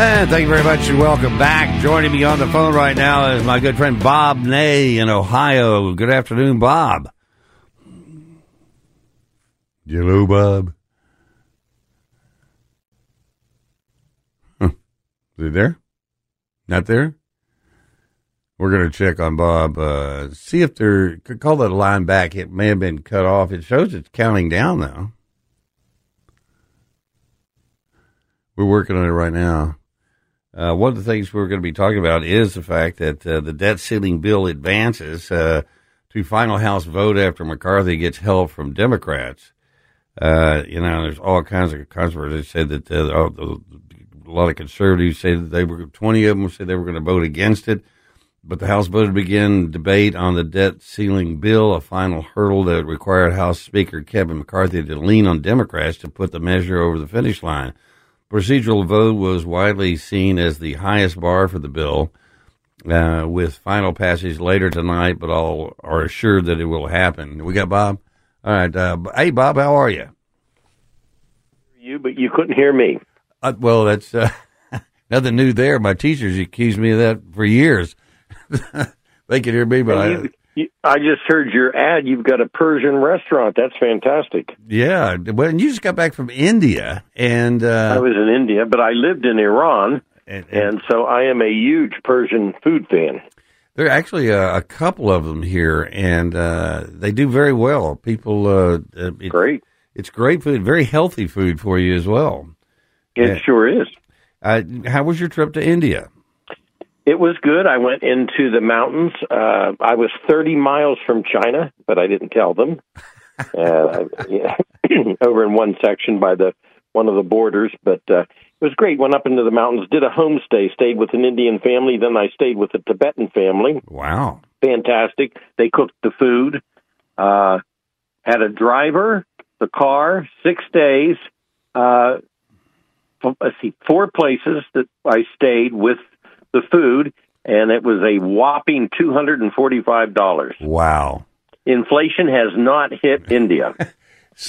And thank you very much and welcome back. Joining me on the phone right now is my good friend Bob Ney in Ohio. Good afternoon, Bob. Hello, Bob. Huh. Is he there? Not there? We're going to check on Bob, uh, see if they're, could call that line back. It may have been cut off. It shows it's counting down, though. We're working on it right now. Uh, one of the things we're going to be talking about is the fact that uh, the debt ceiling bill advances uh, to final House vote after McCarthy gets help from Democrats. Uh, you know, there's all kinds of controversy. They said that uh, a lot of conservatives say that they were 20 of them said they were going to vote against it. But the House voted to begin debate on the debt ceiling bill, a final hurdle that required House Speaker Kevin McCarthy to lean on Democrats to put the measure over the finish line. Procedural vote was widely seen as the highest bar for the bill, uh, with final passage later tonight, but all are assured that it will happen. We got Bob? All right. Uh, hey, Bob, how are you? You, but you couldn't hear me. Uh, well, that's uh, *laughs* nothing new there. My teachers accused me of that for years. *laughs* they could hear me, but I. You, I just heard your ad. You've got a Persian restaurant. That's fantastic. Yeah. Well, and you just got back from India, and uh, I was in India, but I lived in Iran, and, and so I am a huge Persian food fan. There are actually a, a couple of them here, and uh, they do very well. People, uh, it, Great. It's great food, very healthy food for you as well. It sure is. Uh, how was your trip to India? It was good. I went into the mountains. Uh, I was 30 miles from China, but I didn't tell them. *laughs* uh, yeah, *clears throat* over in one section by the one of the borders, but uh, it was great. Went up into the mountains, did a homestay, stayed with an Indian family, then I stayed with a Tibetan family. Wow. Fantastic. They cooked the food. Uh, had a driver, the car, six days. Uh, let's see, four places that I stayed with the food, and it was a whopping two hundred and forty-five dollars. Wow. Inflation has not hit *laughs* India.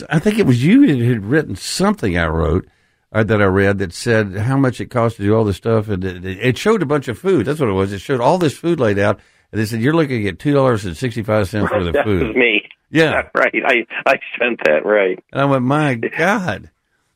I think it was you that had written something I wrote or that I read that said how much it cost to do all this stuff, and it, it showed a bunch of food. That's what it was. It showed all this food laid out, and they said you're looking at two dollars and sixty five cents *laughs* for the that food. was me. Yeah, right. I I sent that right. and I went, my God.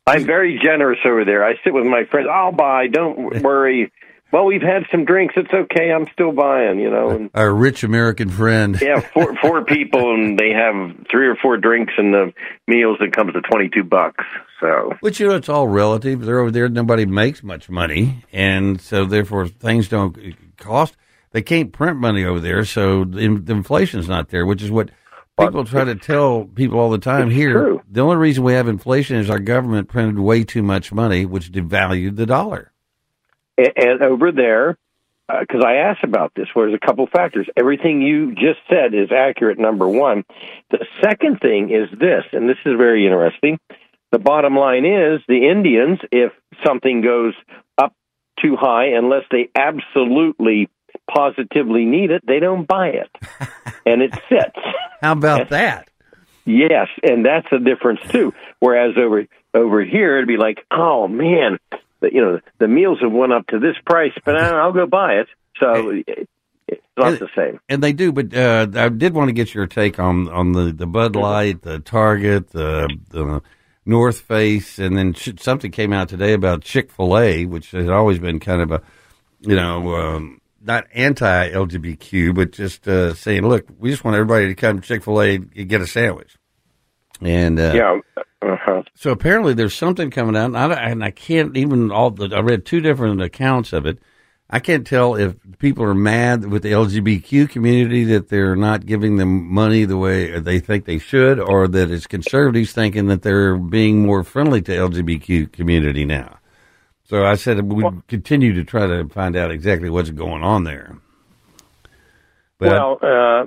I'm very generous over there. I sit with my friends. I'll buy. Don't worry. Well, we've had some drinks. It's okay. I'm still buying. You know. And, Our rich American friend. yeah, four *laughs* four people, and they have three or four drinks, and the meals that comes to twenty two bucks. So Which you know, it's all relative. They're over there. Nobody makes much money, and so therefore things don't cost. They can't print money over there, so the, inflation's not there. Which is what people try to tell people all the time It's here. true. The only reason we have inflation is our government printed way too much money, which devalued the dollar. And, and over there, uh, because I asked about this, well, there's a couple factors. Everything you just said is accurate, number one. The second thing is this, and this is very interesting. The bottom line is the Indians, if something goes up too high, unless they absolutely positively need it, they don't buy it. *laughs* and it sits. How about that? Yes, and that's the difference too. Whereas over over here, it'd be like, oh man, you know, the meals have went up to this price, but I'll go buy it. So *laughs* it- it's not the same. And they do, but uh, I did want to get your take on on the, the Bud Light, the Target, the the North Face, and then something came out today about Chick Fil A, which has always been kind of a, you know, um, not anti LGBTQ, but just uh, saying, look, we just want everybody to come to Chick Fil A and get a sandwich. And uh, Yeah. Uh-huh. so apparently there's something coming out, and I, and I can't even all. The, I read two different accounts of it. I can't tell if people are mad with the LGBTQ community that they're not giving them money the way they think they should, or that it's conservatives thinking that they're being more friendly to LGBTQ community now. So I said we would continue to try to find out exactly what's going on there. But well, uh,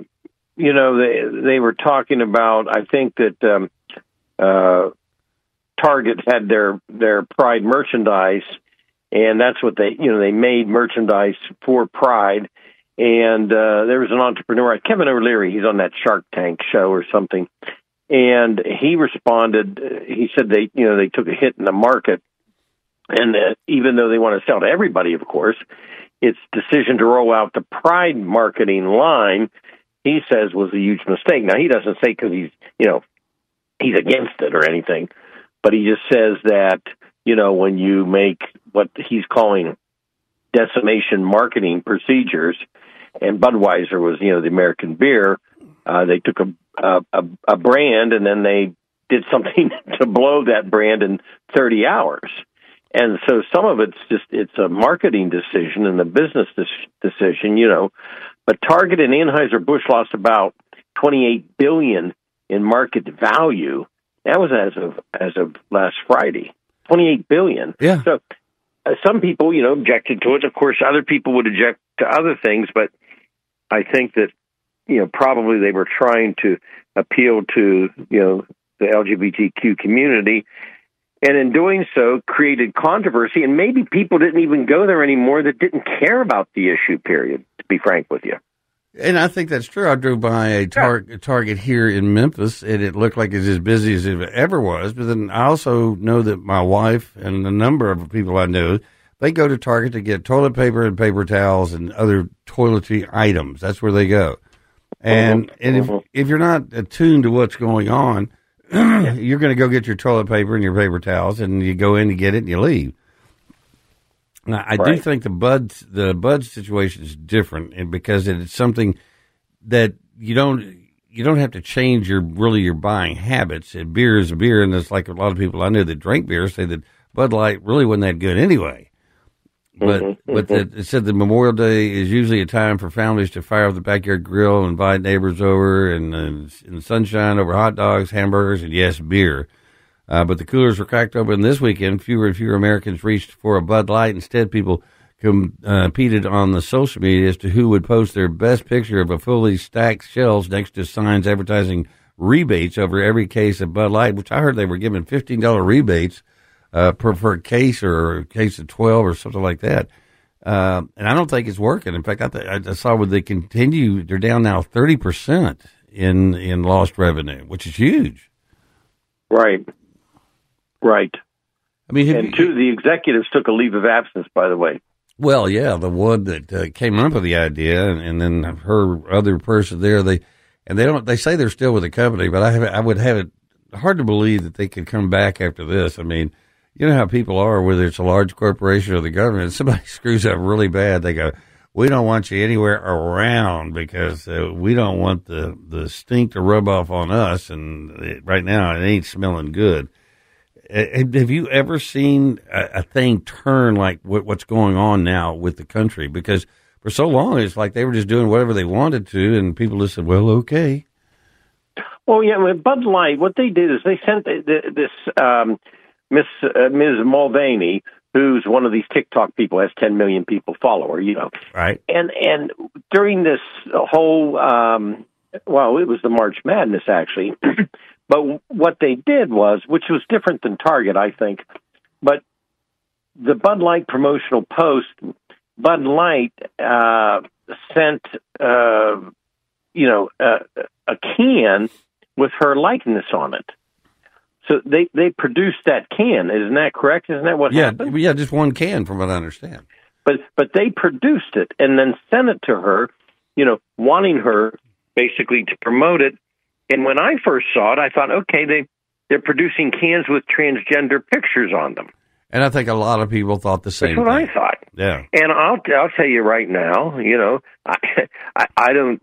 you know, they they were talking about. I think that um, uh, Target had their their Pride merchandise, and that's what they you know they made merchandise for Pride. And uh, there was an entrepreneur, Kevin O'Leary. He's on that Shark Tank show or something, and he responded. He said they you know they took a hit in the market, and uh, even though they want to sell to everybody, of course, its decision to roll out the Pride marketing line, he says was a huge mistake. Now he doesn't say because he's you know he's against it or anything, but he just says that you know when you make what he's calling decimation marketing procedures, and Budweiser was you know the American beer, uh, they took a, a a brand and then they did something *laughs* to blow that brand in 30 hours. And so some of it's just it's a marketing decision and a business decision, you know. But Target and Anheuser Busch lost about 28 billion in market value. That was as of as of last Friday. 28 billion. Yeah. So uh, some people, you know, objected to it. Of course, other people would object to other things, but I think that you know probably they were trying to appeal to you know the LGBTQ community, and in doing so created controversy. And maybe people didn't even go there anymore that didn't care about the issue. Period. To be frank with you. And I think that's true. I drove by a, tar- a Target here in Memphis, and it looked like it's as busy as it ever was. But then I also know that my wife and a number of people I know, they go to Target to get toilet paper and paper towels and other toiletry items. That's where they go. And mm-hmm. and if mm-hmm. if you're not attuned to what's going on, *clears throat* you're going to go get your toilet paper and your paper towels, and you go in to get it and you leave. Now, I do think the bud the bud situation is different, and because it's something that you don't you don't have to change your really your buying habits. And beer is a beer, and it's like a lot of people I know that drink beer say that Bud Light really wasn't that good anyway. But mm-hmm, but mm-hmm. the, it said that Memorial Day is usually a time for families to fire up the backyard grill, and invite neighbors over, and in sunshine over hot dogs, hamburgers, and yes, beer. Uh, but the coolers were cracked open this weekend. Fewer and fewer Americans reached for a Bud Light. Instead, people uh, competed on the social media as to who would post their best picture of a fully stacked shelves next to signs advertising rebates over every case of Bud Light, which I heard they were giving fifteen dollar rebates uh, per, per case or a case of twelve or something like that. Uh, and I don't think it's working. In fact, I, th- I saw where they continue. They're down now thirty percent in in lost revenue, which is huge. Right. Right. I mean, And two, the executives took a leave of absence. By the way. Well, yeah, the one that uh, came up with the idea, and, and then her other person there, they and they don't. They say they're still with the company, but I have, I would have it hard to believe that they could come back after this. I mean, you know how people are, whether it's a large corporation or the government. If somebody *laughs* screws up really bad, they go, "We don't want you anywhere around because uh, we don't want the the stink to rub off on us." And it, right now, it ain't smelling good. Uh, Have you ever seen a, a thing turn like what, what's going on now with the country? Because for so long, it's like they were just doing whatever they wanted to, and people just said, "Well, okay." Well, yeah, with Bud Light, what they did is they sent this um, Miss uh, Ms. Mulvaney, who's one of these TikTok people, has 10 million people follow her, you know. Right. And and during this whole, um, well, it was the March Madness actually, *clears throat* but what they did was, which was different than Target, I think, but the Bud Light promotional post, Bud Light uh, sent, uh, you know, uh, a can with her likeness on it. So they they produced that can, isn't that correct? Isn't that what Yeah, happened? yeah, just one can, from what I understand. But but they produced it and then sent it to her, you know, wanting her basically to promote it. And when I first saw it, I thought, okay, they they're producing cans with transgender pictures on them. And I think a lot of people thought the same. That's what thing. I thought. Yeah. And I'll I'll tell you right now, you know, I *laughs* I, I don't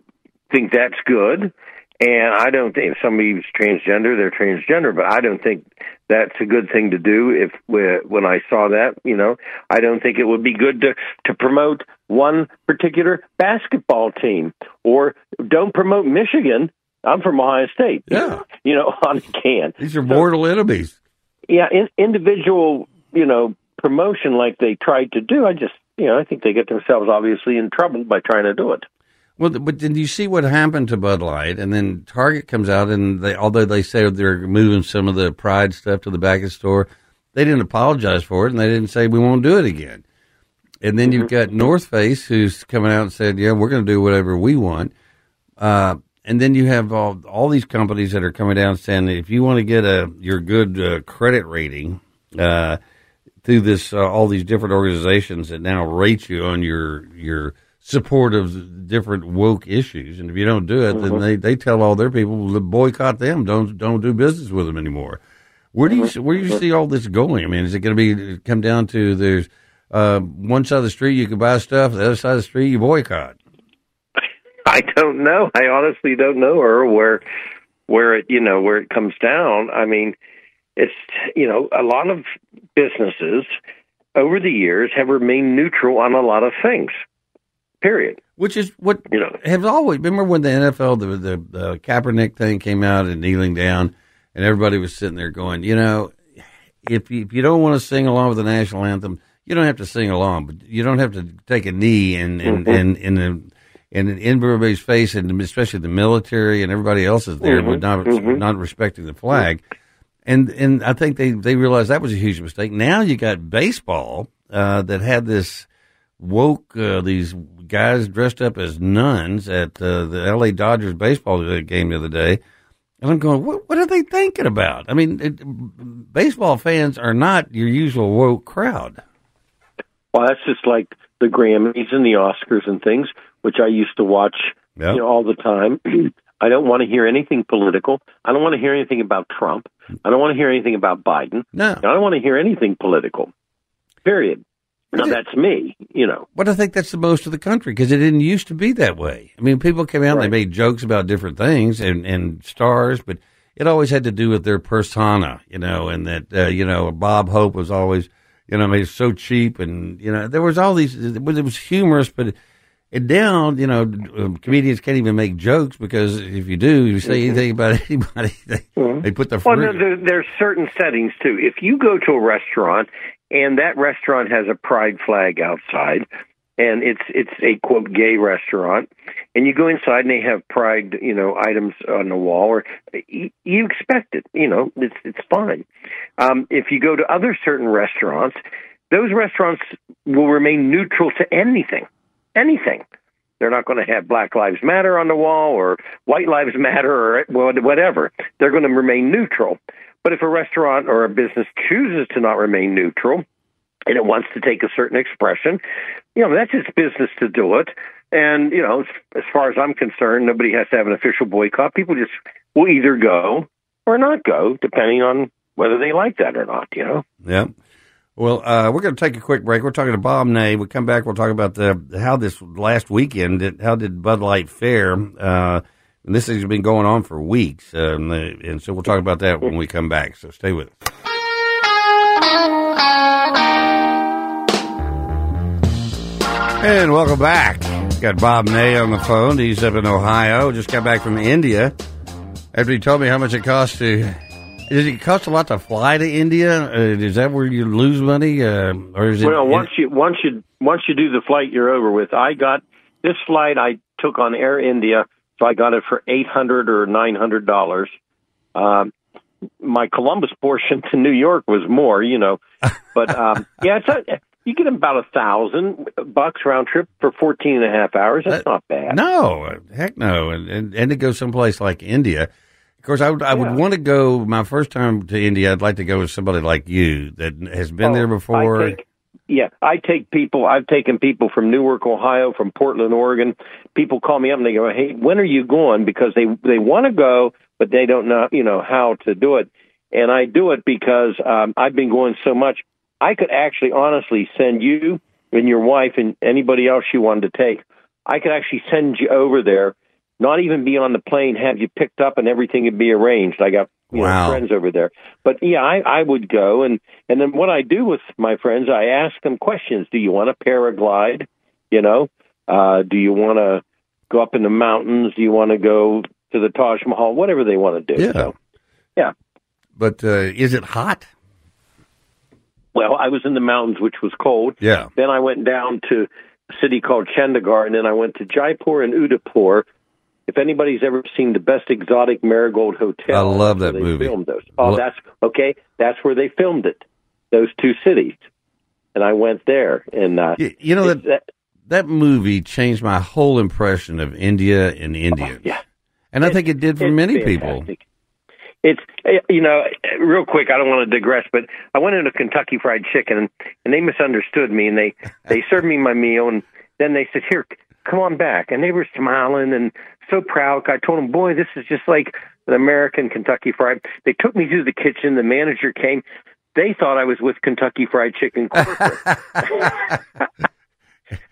think that's good, and I don't think if somebody's transgender, they're transgender. But I don't think that's a good thing to do. If when I saw that, you know, I don't think it would be good to to promote one particular basketball team or don't promote Michigan. I'm from Ohio State. Yeah. *laughs* you know, *laughs* on a can. These are mortal enemies. Yeah, in, individual, you know, promotion like they tried to do. I just, you know, I think they get themselves obviously in trouble by trying to do it. Well, but did you see what happened to Bud Light? And then Target comes out, and they, although they say they're moving some of the Pride stuff to the back of the store, they didn't apologize for it, and they didn't say we won't do it again. And then you've got North Face, who's coming out and said, "Yeah, we're going to do whatever we want." Uh, and then you have all all these companies that are coming down saying if you want to get a your good uh, credit rating uh, through this uh, all these different organizations that now rate you on your your support of different woke issues, and if you don't do it, then they, they tell all their people to boycott them. Don't don't do business with them anymore. Where do you where do you see all this going? I mean, is it going to be come down to there's uh, one side of the street you can buy stuff, the other side of the street you boycott? I don't know. I honestly don't know, or where where it you know where it comes down. I mean, it's you know a lot of businesses over the years have remained neutral on a lot of things. Period. Which is what You know. has always. Remember when the NFL the, the the Kaepernick thing came out and kneeling down, and everybody was sitting there going, you know, if you, if you don't want to sing along with the national anthem, you don't have to sing along, but you don't have to take a knee and and mm-hmm. and in in in everybody's face, and especially the military and everybody else is there, but not not respecting the flag. And and I think they they realized that was a huge mistake. Now you got baseball uh, that had this woke uh, these guys dressed up as nuns at uh, the L.A. Dodgers baseball game the other day, and I'm going, what, what are they thinking about? I mean, it, baseball fans are not your usual woke crowd. Well, that's just like the Grammys and the Oscars and things, which I used to watch Yeah. you know, all the time. *clears throat* I don't want to hear anything political. I don't want to hear anything about Trump. I don't want to hear anything about Biden. No. I don't want to hear anything political. Period. Now that's me, you know. But I think that's the most of the country because it didn't used to be that way. I mean, people came out and they made jokes about different things and, and stars, but it always had to do with their persona, you know, and that, uh, you know, Bob Hope was always, you know, made so cheap and, you know, there was all these, it was, it was humorous, but it down, you know, um, comedians can't even make jokes because if you do, you say anything about *laughs* anybody, they, they put the Well, no, there, there's certain settings too. If you go to a restaurant and that restaurant has a pride flag outside, and it's it's a quote gay restaurant, and you go inside and they have pride, you know, items on the wall, or you, you expect it, you know, it's it's fine. Um, if you go to other certain restaurants, those restaurants will remain neutral to anything, anything. They're not going to have Black Lives Matter on the wall or White Lives Matter or whatever. They're going to remain neutral. But if a restaurant or a business chooses to not remain neutral and it wants to take a certain expression, you know, that's its business to do it. And, you know, as, far as I'm concerned, nobody has to have an official boycott. People just will either go or not go, depending on whether they like that or not, you know? Yeah. Well, uh, we're going to take a quick break. We're talking to Bob Ney. We come back. We'll talk about the how this last weekend. How did Bud Light fare? Uh, and this has been going on for weeks, um, and so we'll talk about that when we come back. So stay with us. And welcome back. Got Bob Ney on the phone. He's up in Ohio. Just got back from India. After you told me how much it costs to, does it cost a lot to fly to India? Uh, is that where you lose money, uh, or is it? Well, once you once you once you do the flight, you're over with. I got this flight I took on Air India, so I got it for eight hundred or nine hundred dollars. Um, my Columbus portion to New York was more, you know, *laughs* but um, yeah, it's a, you get about a thousand bucks round trip for 14 and a half hours. That's Uh, not bad. No, heck no, and and, and to go someplace like India. Of course, I would I would want to go. My first time to India, I'd like to go with somebody like you that has been Oh, there before. I take, yeah, I take people. I've taken people from Newark, Ohio, from Portland, Oregon. People call me up and they go, "Hey, when are you going?" Because they they want to go, but they don't know you know how to do it. And I do it because um, I've been going so much. I could actually, honestly, send you and your wife and anybody else you wanted to take. I could actually send you over there. Not even be on the plane, have you picked up, and everything would be arranged. I got you Wow. know, friends over there. But yeah, I, I would go and and then what I do with my friends, I ask them questions. Do you want to paraglide? You know, uh, do you want to go up in the mountains? Do you want to go to the Taj Mahal? Whatever they want to do. Yeah. So, yeah. But uh, is it hot? Well, I was in the mountains, which was cold. Yeah. Then I went down to a city called Chandigarh, and then I went to Jaipur and Udaipur. If anybody's ever seen the best exotic marigold hotel, I love that movie. Filmed those. Oh, that's okay. That's where they filmed it. Those two cities, and I went there. And uh, Y- You know it's- that that movie changed my whole impression of India and Indians. yeah. and I think it did for many people. It's eh, you know real quick. I don't want to digress, but I went into Kentucky Fried Chicken and they misunderstood me and they they served me my meal and then they said, "Here, come on back." And they were smiling and so proud. I told them, "Boy, this is just like an American Kentucky Fried." They took me to the kitchen. The manager came. They thought I was with Kentucky Fried Chicken corporate. *laughs*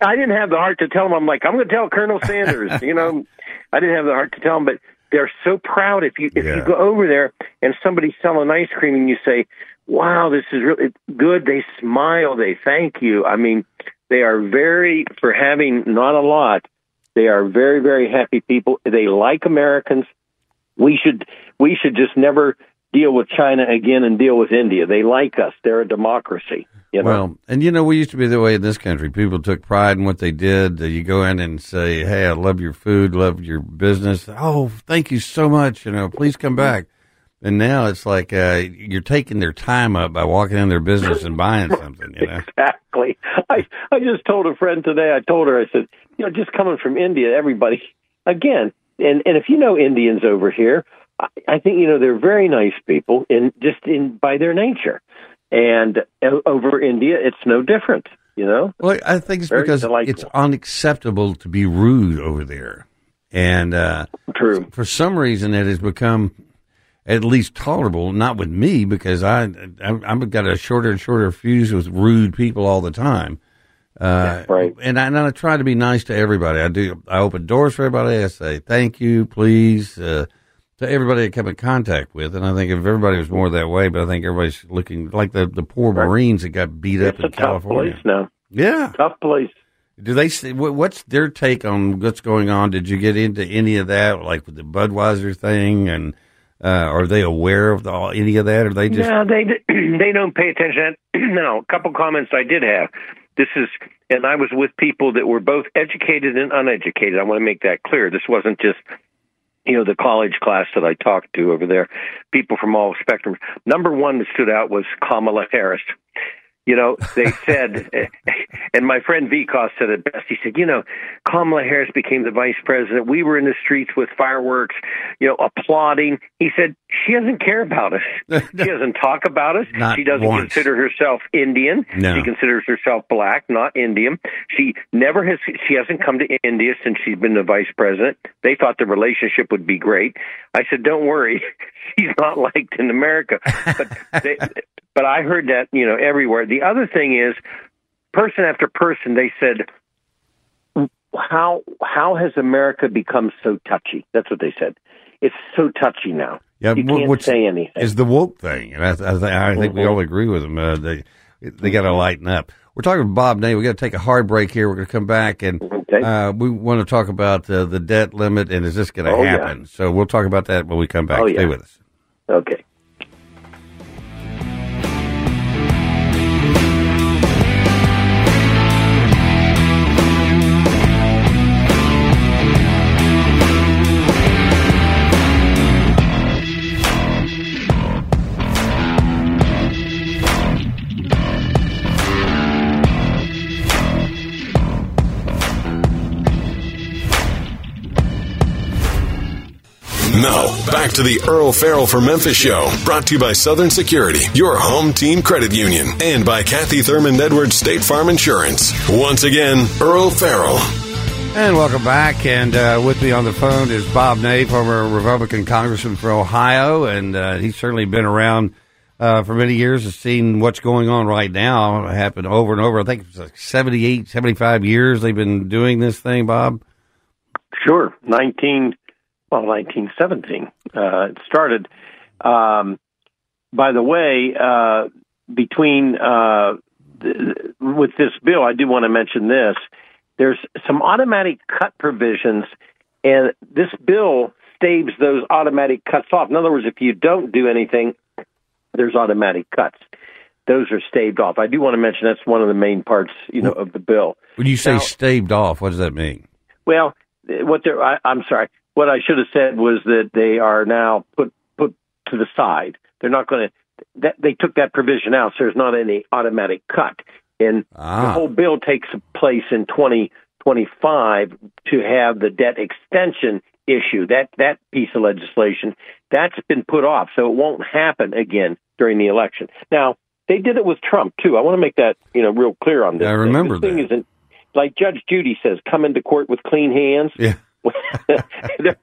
I didn't have the heart to tell them. I'm like, I'm going to tell Colonel Sanders. *laughs* you know, I didn't have the heart to tell them, but they're so proud. If you if Yeah. you go over there and somebody's selling ice cream and you say, "Wow, this is really good," they smile. They thank you. I mean, they are very for having not a lot. They are very very happy people. They like Americans. We should we should just never deal with China again and deal with India. They like us. They're a democracy. You know? Well, and you know, we used to be the way in this country. People took pride in what they did. You go in and say, "Hey, I love your food, love your business. Oh, thank you so much. You know, please come back." And now it's like uh, you're taking their time up by walking in their business and buying *laughs* something. You know, Exactly. I I just told a friend today. I told her. I said, you know, just coming from India, everybody again, and and if you know Indians over here, I, I think you know they're very nice people, in just in by their nature, and o- over India, it's no different. You know. well, I think it's Very because delightful. it's unacceptable to be rude over there, and uh, True. for some reason it has become at least tolerable. Not with me because I I- I've got a shorter and shorter fuse with rude people all the time. Uh, right. And I, and I try to be nice to everybody. I do. I open doors for everybody. I say thank you, please, uh, to everybody I come in contact with. And I think if everybody was more that way, but I think everybody's looking like the the poor Marines that got beat up It's a in tough California. place now. Yeah. Tough place. Do they? What's their take on what's going on? Did you get into any of that, like with the Budweiser thing, and uh, are they aware of the, any of that? Or they just no, they *clears throat* they don't pay attention. *clears throat* no, a couple comments I did have. This is, and I was with people that were both educated and uneducated. I want to make that clear. This wasn't just, you know, the college class that I talked to over there. People from all spectrums. Number one that stood out was Kamala Harris. You know, they said, *laughs* and my friend Vikos said it best. He said, you know, Kamala Harris became the vice president. We were in the streets with fireworks, you know, applauding. He said, she doesn't care about us. *laughs* she doesn't talk about us. Not she doesn't once. consider herself Indian. No. She considers herself black, not Indian. She never has, she hasn't come to India since she's been the vice president. They thought the relationship would be great. I said, don't worry. *laughs* She's not liked in America. But they, but I heard that, you know, everywhere. The other thing is, person after person, they said, how how has America become so touchy? That's what they said. It's so touchy now. Yeah, you can't say anything. is the woke thing, and I, I, I think we all agree with them. Uh, they they got to lighten up. We're talking with Bob Ney. We got to take a hard break here. We're going to come back and Okay. Uh, we want to talk about uh, the debt limit and is this going to Oh, yeah. happen? So we'll talk about that when we come back. Oh, Stay yeah. with us. Okay. To the Earle Farrell for Memphis show, brought to you by Southern Security, your home team credit union, and by Kathy Thurman Edwards State Farm Insurance. Once again, Earle Farrell. And welcome back. And uh, with me on the phone is Bob Ney, former Republican congressman for Ohio, and uh, he's certainly been around uh, for many years. Has seen what's going on right now happen over and over. I think it's like 78, 75 years they've been doing this thing, Bob. Sure. 19, well, 1917. Uh, it started. Um, by the way, uh, between uh, th- with this bill, I do want to mention this. There's some automatic cut provisions, and this bill staves those automatic cuts off. In other words, if you don't do anything, there's automatic cuts. Those are staved off. I do want to mention that's one of the main parts, you know, of the bill. When you say Now- staved off, what does that mean? Well, what they're I, I'm sorry. What I should have said was that they are now put put to the side. They're not going to. That they took that provision out, so there's not any automatic cut. And the Ah. whole bill takes place in 2025 to have the debt extension issue. That that piece of legislation that's been put off, so it won't happen again during the election. Now they did it with Trump too. I want to make that you know real clear on this. I thing. remember this thing that. isn't like Judge Judy says, come into court with clean hands. Yeah. *laughs*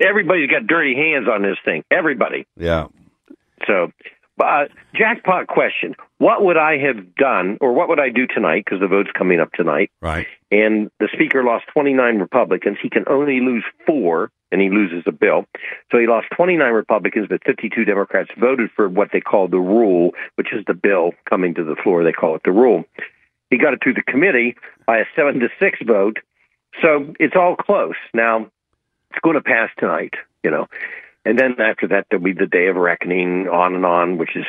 Everybody's got dirty hands on this thing. Everybody. Yeah. So, uh, jackpot question: What would I have done, or what would I do tonight? Because the vote's coming up tonight, Right. and the speaker lost 29 Republicans. He can only lose four, and he loses a bill. So he lost 29 Republicans, but 52 Democrats voted for what they call the rule, which is the bill coming to the floor. They call it the rule. He got it through the committee by a seven to six vote. So it's all close. Now, it's going to pass tonight, you know. And then after that, there'll be the day of reckoning, on and on, which is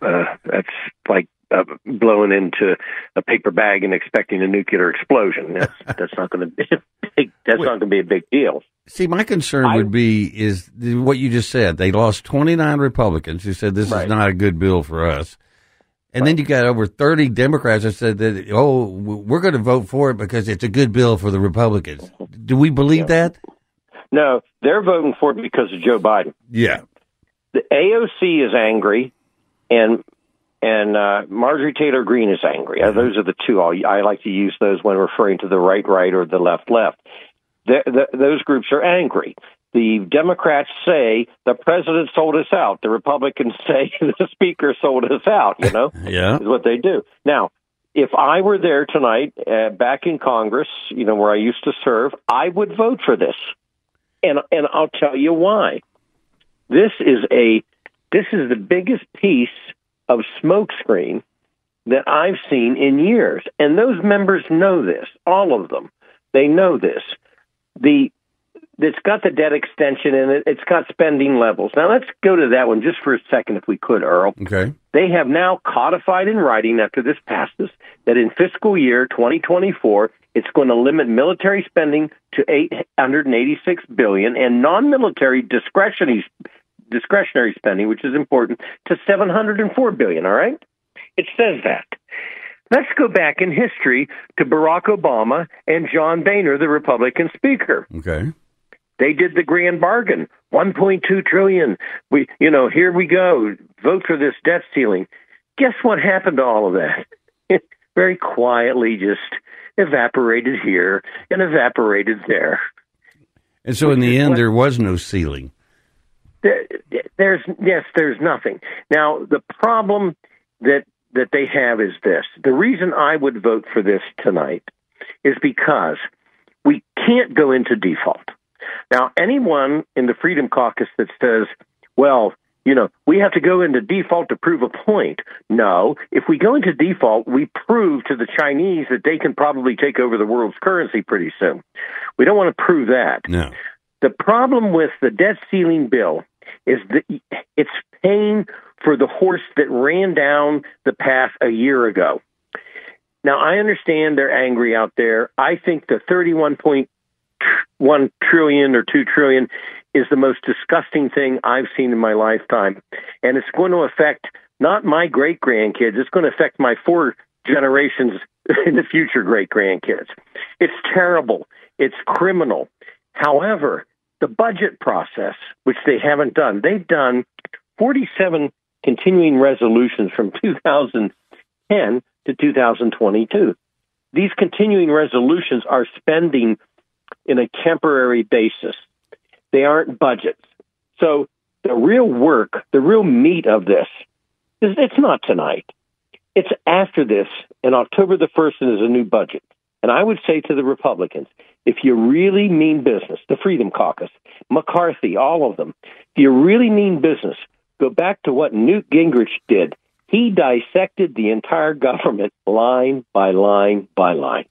uh, that's like uh, blowing into a paper bag and expecting a nuclear explosion. That's *laughs* that's not going to be big, that's not going to be a big deal. See, my concern I- would be is what you just said. They lost 29 Republicans who said this Right. is not a good bill for us. And then you got over 30 Democrats that said that, oh, we're going to vote for it because it's a good bill for the Republicans. Do we believe that? No, they're voting for it because of Joe Biden. Yeah. The AOC is angry, and and uh, Marjorie Taylor Greene is angry. Uh, those are the two. I'll, I like to use those when referring to the right, right, or the left, left. The, the, those groups are angry. The Democrats say the president sold us out. The Republicans *laughs* say the speaker sold us out. You know, *laughs* Yeah. is what they do. Now, if I were there tonight, uh, back in Congress, you know, where I used to serve, I would vote for this, and and I'll tell you why. This is a this is the biggest piece of smokescreen that I've seen in years, and those members know this. All of them, they know this. The it's got the debt extension and it. It's got spending levels. Now let's go to that one just for a second, if we could, Earle Okay. they have now codified in writing after this passes that in fiscal year 2024 it's going to limit military spending to 886 billion and non-military discretionary discretionary spending which is important to 704 billion all right it says that let's go back in history to Barack Obama and John Boehner the Republican speaker Okay. They did the grand bargain, 1.2 trillion. We, you know, here we go. Vote for this debt ceiling. Guess what happened to all of that? It *laughs* very quietly just evaporated here and evaporated there. And so in the end, there was no ceiling. There, there's yes, there's nothing. Now the problem that that they have is this: the reason I would vote for this tonight is because we can't go into default. Now, anyone in the Freedom Caucus that says, "Well, you know, we have to go into default to prove a point. No, if we go into default, we prove to the Chinese that they can probably take over the world's currency pretty soon. We don't want to prove that. No. The problem with the debt ceiling bill is that it's paying for the horse that ran down the path a year ago. Now, I understand they're angry out there. I think the 31.1 trillion or 2 trillion is the most disgusting thing I've seen in my lifetime. And it's going to affect not my great grandkids, it's going to affect my four generations *laughs* in the future great grandkids. It's terrible. It's criminal. However, the budget process, which they haven't done, they've done 47 continuing resolutions from *laughs* 2010 to 2022. These continuing resolutions are spending in a temporary basis. They aren't budgets. So the real work, the real meat of this is it's not tonight. It's after this, and October the 1st is a new budget. And I would say to the Republicans, if you really mean business, the Freedom Caucus, McCarthy, all of them, if you really mean business, go back to what Newt Gingrich did. He dissected the entire government line by line by line.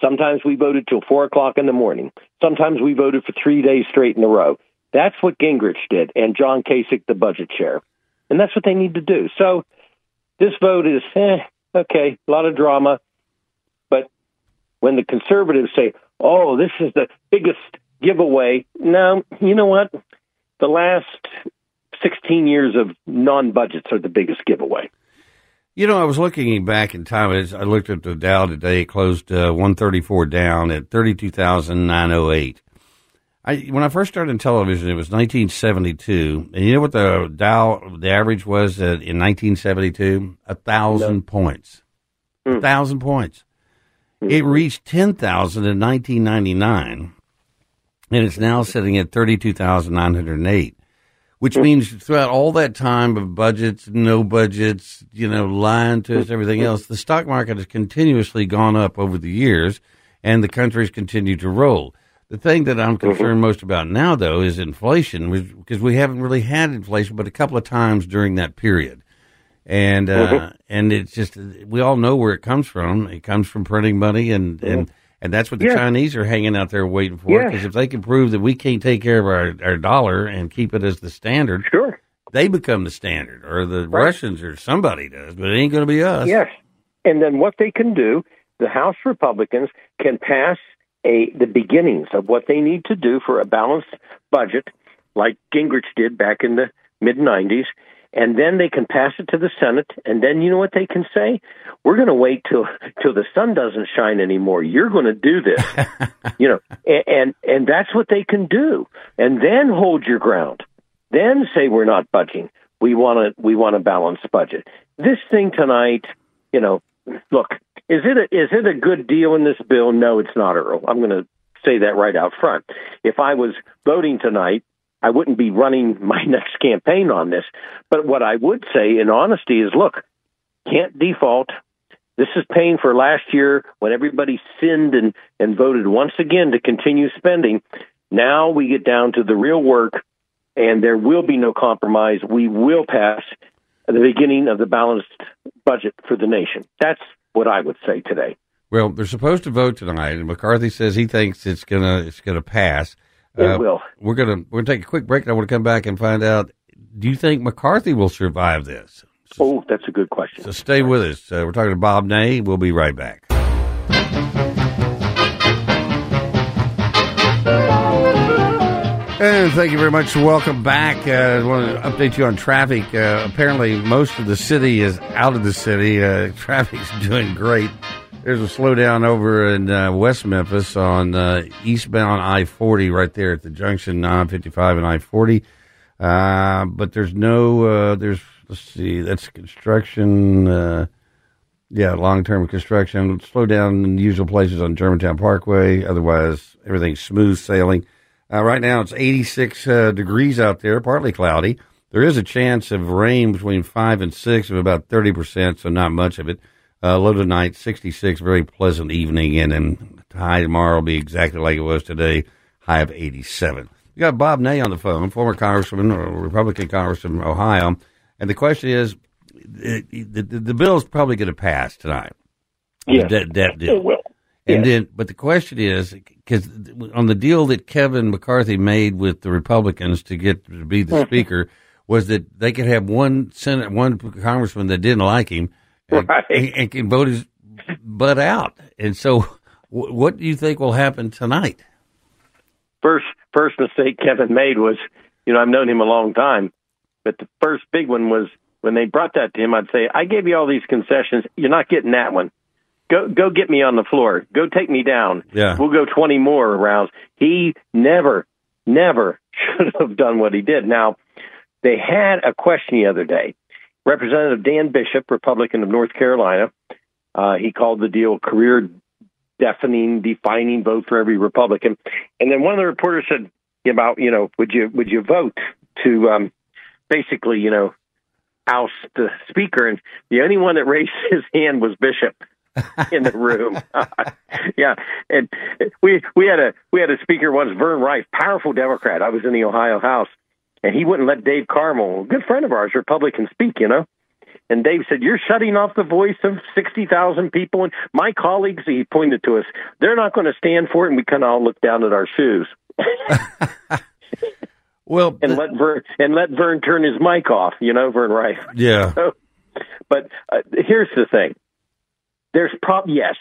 Sometimes we voted till four o'clock in the morning. Sometimes we voted for three days straight in a row. That's what Gingrich did, and John Kasich, the budget chair. And that's what they need to do. So this vote is, eh, okay, a lot of drama. But when the conservatives say, oh, this is the biggest giveaway, no, you know what? The last 16 years of non budgets are the biggest giveaway. You know, I was looking back in time. I looked at the Dow today, it closed uh, 134 down at 32,908. I, when I first started in television, it was 1972, and you know what the Dow the average was in 1972? A thousand no. points. Mm. A thousand points. Mm. It reached 10,000 in 1999, and it's now sitting at 32,908 which means throughout all that time of budgets, no budgets, you know, lying to us, everything else, the stock market has continuously gone up over the years and the country's continued to roll. The thing that I'm mm-hmm. concerned most about now, though, is inflation, because we haven't really had inflation, but a couple of times during that period. And uh, mm-hmm. and it's just we all know where it comes from. It comes from printing money, and and mm-hmm. And that's what the yeah. Chinese are hanging out there waiting for. Because yeah. if they can prove that we can't take care of our, our dollar and keep it as the standard, sure, they become the standard, or the right. Russians or somebody does, but it ain't going to be us. Yes. And then what they can do, the House Republicans can pass a the beginnings of what they need to do for a balanced budget, like Gingrich did back in the mid '90s, and then they can pass it to the Senate, and then you know what they can say? We're going to wait till till the sun doesn't shine anymore. You're going to do this, *laughs* you know, and, and and that's what they can do, and then hold your ground, then say we're not budging. We want to we want a balanced budget. This thing tonight, you know, look, is it a, is it a good deal in this bill? No, it's not, Earle. I'm going to say that right out front. If I was voting tonight, I wouldn't be running *laughs* my next campaign on this. But what I would say in honesty is look, can't default. This is paying for last year when everybody sinned and, and voted once again to continue spending. Now we get down to the real work, and there will be no compromise. We will pass the beginning of the balanced budget for the nation. That's what I would say today. Well, they're supposed to vote tonight, and McCarthy says he thinks it's gonna it's gonna pass. It uh, will. We're gonna we're gonna take a quick break. I want to come back and find out. Do you think McCarthy will survive this? So, oh, that's a good question. So stay with us. Uh, we're talking to Bob Ney. We'll be right back. And thank you very much. Welcome back. Uh, I want to update you on traffic. Uh, apparently, most of the city is out of the city. Uh, *laughs* traffic's doing great. There's a slowdown over in uh, West Memphis on uh, eastbound I 40 right there at the junction 955 and I 40. Uh, but there's no, uh, there's, let's see, that's construction. Uh, yeah, long term construction. Slow down in the usual places on Germantown Parkway. Otherwise, everything's smooth sailing. Uh, right now, it's 86 degrees out there, partly cloudy. There is a chance of rain between 5 and 6 of about 30%, so not much of it. Uh, low tonight, 66, very pleasant evening, and then high tomorrow will be exactly like it was today, high of 87. We got Bob Ney on the phone, former congressman, or Republican congressman from Ohio, and the question is, the the, the bill's probably going to pass tonight. Yes. The debt, debt deal. It will. And then, but the question is, because on the deal that Kevin McCarthy made with the Republicans to get to be the speaker, was that they could have one senate, one congressman that didn't like him, and, Right. and, can vote his butt out. And so, wh- what do you think will happen tonight? first first mistake Kevin made was, you know, I've known him a long time, but the first big one was when they brought that to him. I'd say, I gave you all these concessions. You're not getting that one. Go go get me on the floor. Go take me down. Yeah. we'll go 20 more rounds. He never, never *laughs* should have done what he did. Now, they had a question the other day. Representative Dan Bishop, Republican of North Carolina, uh, he called the deal career deafening, defining vote for every Republican. And then one of the reporters said about, you know, would you would you vote to um, basically, you know, oust the speaker? And the only one that raised *laughs* his hand was Bishop in the room. *laughs* *laughs* yeah, and we we had a we had a speaker once, Vern Riffe, powerful Democrat. I was in the Ohio House, and he wouldn't let Dave Carmel, a good friend of ours, Republican, speak. You know. And Dave said, You're shutting off the voice of 60,000 people. And my colleagues, he pointed to us, they're not going to stand for it. And we kind of all looked down at our shoes *laughs* Well, and let Vern and let Vern turn his mic off. You know, Vern Riffe. yeah, But uh, here's the thing: there's prob yes,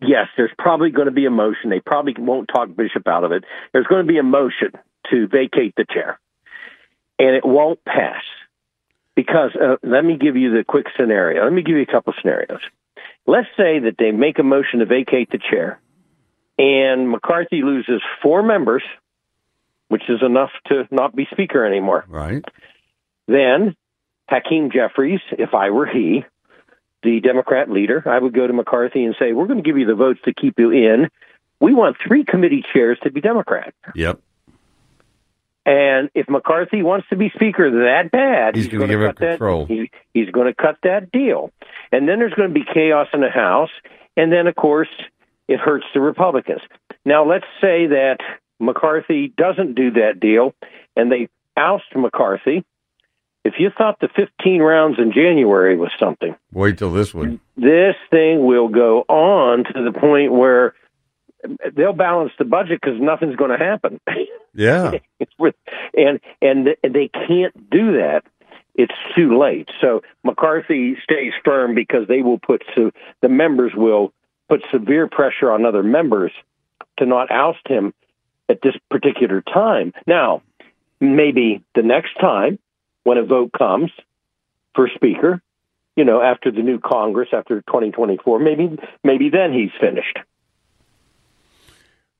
yes, there's probably going to be a motion. They probably won't talk Bishop out of it. There's going to be a motion to vacate the chair, and it won't pass because uh, let me give you the quick scenario. Let me give you a couple scenarios. Let's say that they make a motion to vacate the chair, and McCarthy loses four members, which is enough to not be speaker anymore. right. Then Hakeem Jeffries, if I were he, the Democrat leader, I would go to McCarthy and say, We're going to give you the votes to keep you in. We want three committee chairs to be Democrat. Yep. And if McCarthy wants to be speaker that bad, He's gonna gonna give up cut that- control. he- he's going to cut that deal. And then there's going to be chaos in the House. And then, of course, it hurts the Republicans. Now, let's say that McCarthy doesn't do that deal and they oust McCarthy. If you thought the 15 rounds in January was something, Wait till this one. this thing will go on to the point where they'll balance the budget because nothing's going to happen. *laughs* Yeah. And and they can't do that. It's too late. So McCarthy stays firm because they will put so the members will put severe pressure on other members to not oust him at this particular time. Now, maybe the next time when a vote comes for speaker, you know, after the new Congress, after 2024, maybe maybe then he's finished.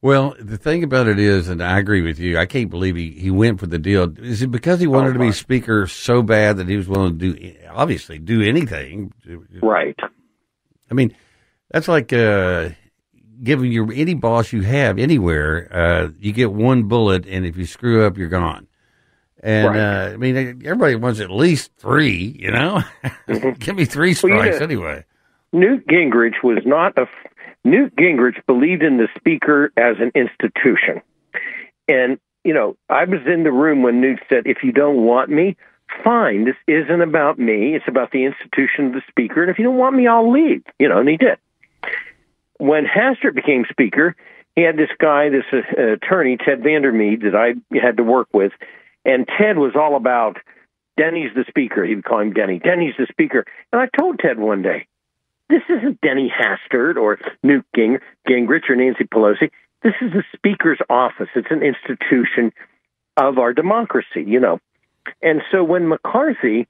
Well, the thing about it is, and I agree with you, I can't believe he, he went for the deal. Is it because he wanted to be speaker so bad that he was willing to do, obviously, do anything? Right. I mean, that's like uh, giving your any boss you have anywhere, uh, you get one bullet, and if you screw up, you're gone. And Right. uh, I mean, everybody wants at least three, you know? *laughs* Give me three Well, strikes know- anyway. Newt Gingrich was not a Newt Gingrich believed in the speaker as an institution. And you know, I was in the room when Newt said, "If you don't want me, fine. This isn't about me. It's about the institution of the speaker. And if you don't want me, I'll leave." You know, and he did. When Hastert became speaker, he had this guy, this uh, attorney, Ted Van Der Meid, that I had to work with, and Ted was all about Denny's the speaker. He would call him Denny. Denny's the speaker. And I told Ted one day, this isn't Denny Hastert or Newt Ging- Gingrich or Nancy Pelosi. This is the Speaker's office. It's an institution of our democracy, you know. And so when McCarthy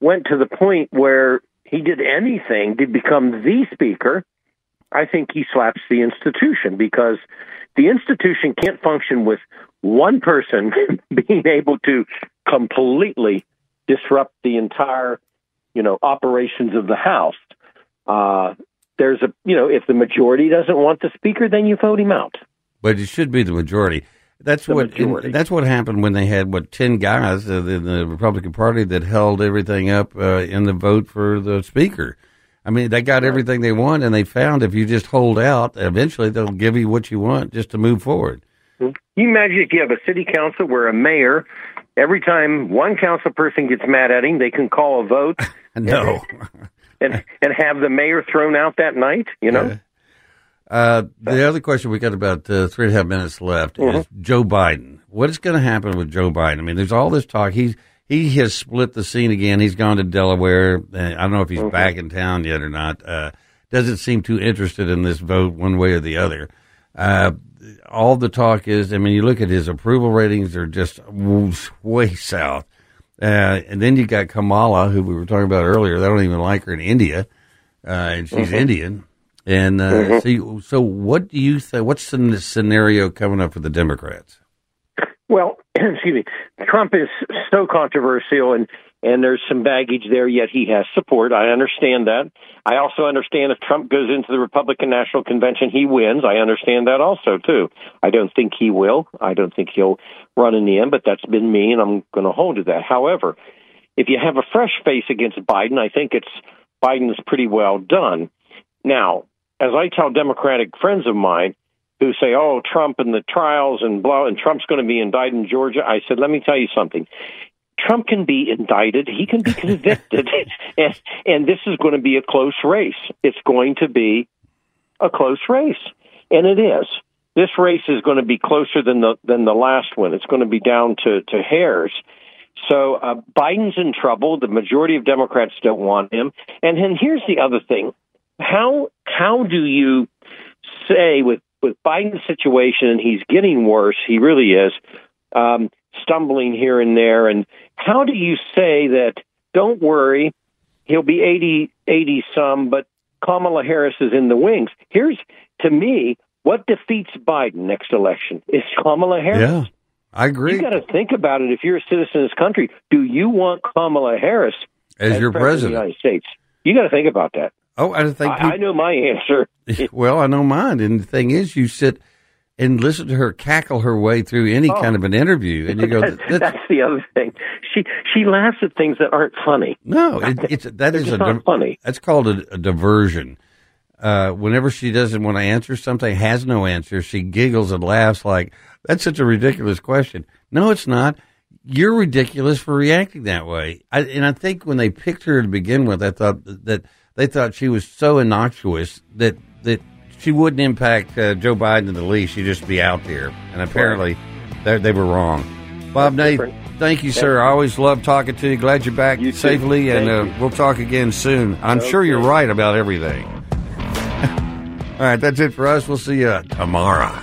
went to the point where he did anything to become the Speaker, I think he slaps the institution because the institution can't function with one person *laughs* being able to completely disrupt the entire, you know, operations of the House. Uh, there's a, you know, if the majority doesn't want the speaker, then you vote him out. But it should be the majority. That's The what majority. that's what happened when they had what ten guys uh, in the Republican Party that held everything up uh, in the vote for the speaker. I mean, they got everything they want, and they found if you just hold out, eventually they'll give you what you want just to move forward. Can you imagine if you have a city council where a mayor, every time one council person gets mad at him, they can call a vote *laughs* No. *laughs* and and have the mayor thrown out that night? You know. Uh, the other question we got about uh, three and a half minutes left is Joe Biden. What is going to happen with Joe Biden? I mean, there's all this talk. He's he has split the scene again. He's gone to Delaware. Uh, I don't know if he's back in town yet or not. Uh, doesn't seem too interested in this vote one way or the other. Uh, all the talk is, I mean, you look at his approval ratings; they're just way south. Uh, and then you got Kamala, who we were talking about earlier. They don't even like her in India, uh, and she's Indian. And uh, so, so what do you think? What's the scenario coming up for the Democrats? Well, *clears throat* excuse me. Trump is so controversial, and and there's some baggage there. Yet he has support. I understand that. I also understand if Trump goes into the Republican National Convention, he wins. I understand that also too. I don't think he will. I don't think he'll run in the end. But that's been me, and I'm going to hold to that. However, if you have a fresh face against Biden, I think it's Biden's pretty well done. Now, as I tell Democratic friends of mine who say, "Oh, Trump and the trials and blah," and Trump's going to be indicted in Georgia, I said, "Let me tell you something. Trump can be indicted. He can be *laughs* convicted, and and this is going to be a close race. It's going to be a close race, and it is. This race is going to be closer than the than the last one. It's going to be down to to hairs." So uh, Biden's in trouble. The majority of Democrats don't want him. And then here's the other thing: how how do you say with with Biden's situation, and he's getting worse. He really is um, stumbling here and there. And how do you say that? Don't worry, he'll be 80, 80 some, but Kamala Harris is in the wings. Here's to me what defeats Biden next election is Kamala Harris. Yeah, I agree. You got to think about it. If you're a citizen of this country, do you want Kamala Harris As your president of the. United States? You got to think about that. Oh, I think I, people, I know my answer. *laughs* well, I know mine. And the thing is, you sit and listen to her cackle her way through any kind of an interview, and you go, *laughs* that's, that's, that's the other thing. She she laughs at things that aren't funny. "No, it, it's that is a not funny. That's called a, a diversion." Uh, whenever she doesn't want to answer something, has no answer, she giggles and laughs like that's such a ridiculous question. No, it's not. You're ridiculous for reacting that way. I, and I think when they picked her to begin with, I thought that they thought she was so innocuous that that she wouldn't impact uh, Joe Biden in the least. She'd just be out there. And apparently, they, they were wrong. Bob Ney, thank you, sir. I always love talking to you. Glad you're back You safely, and uh, we'll talk again soon. I'm sure you're right about everything. *laughs* All right, that's it for us. We'll see you tomorrow.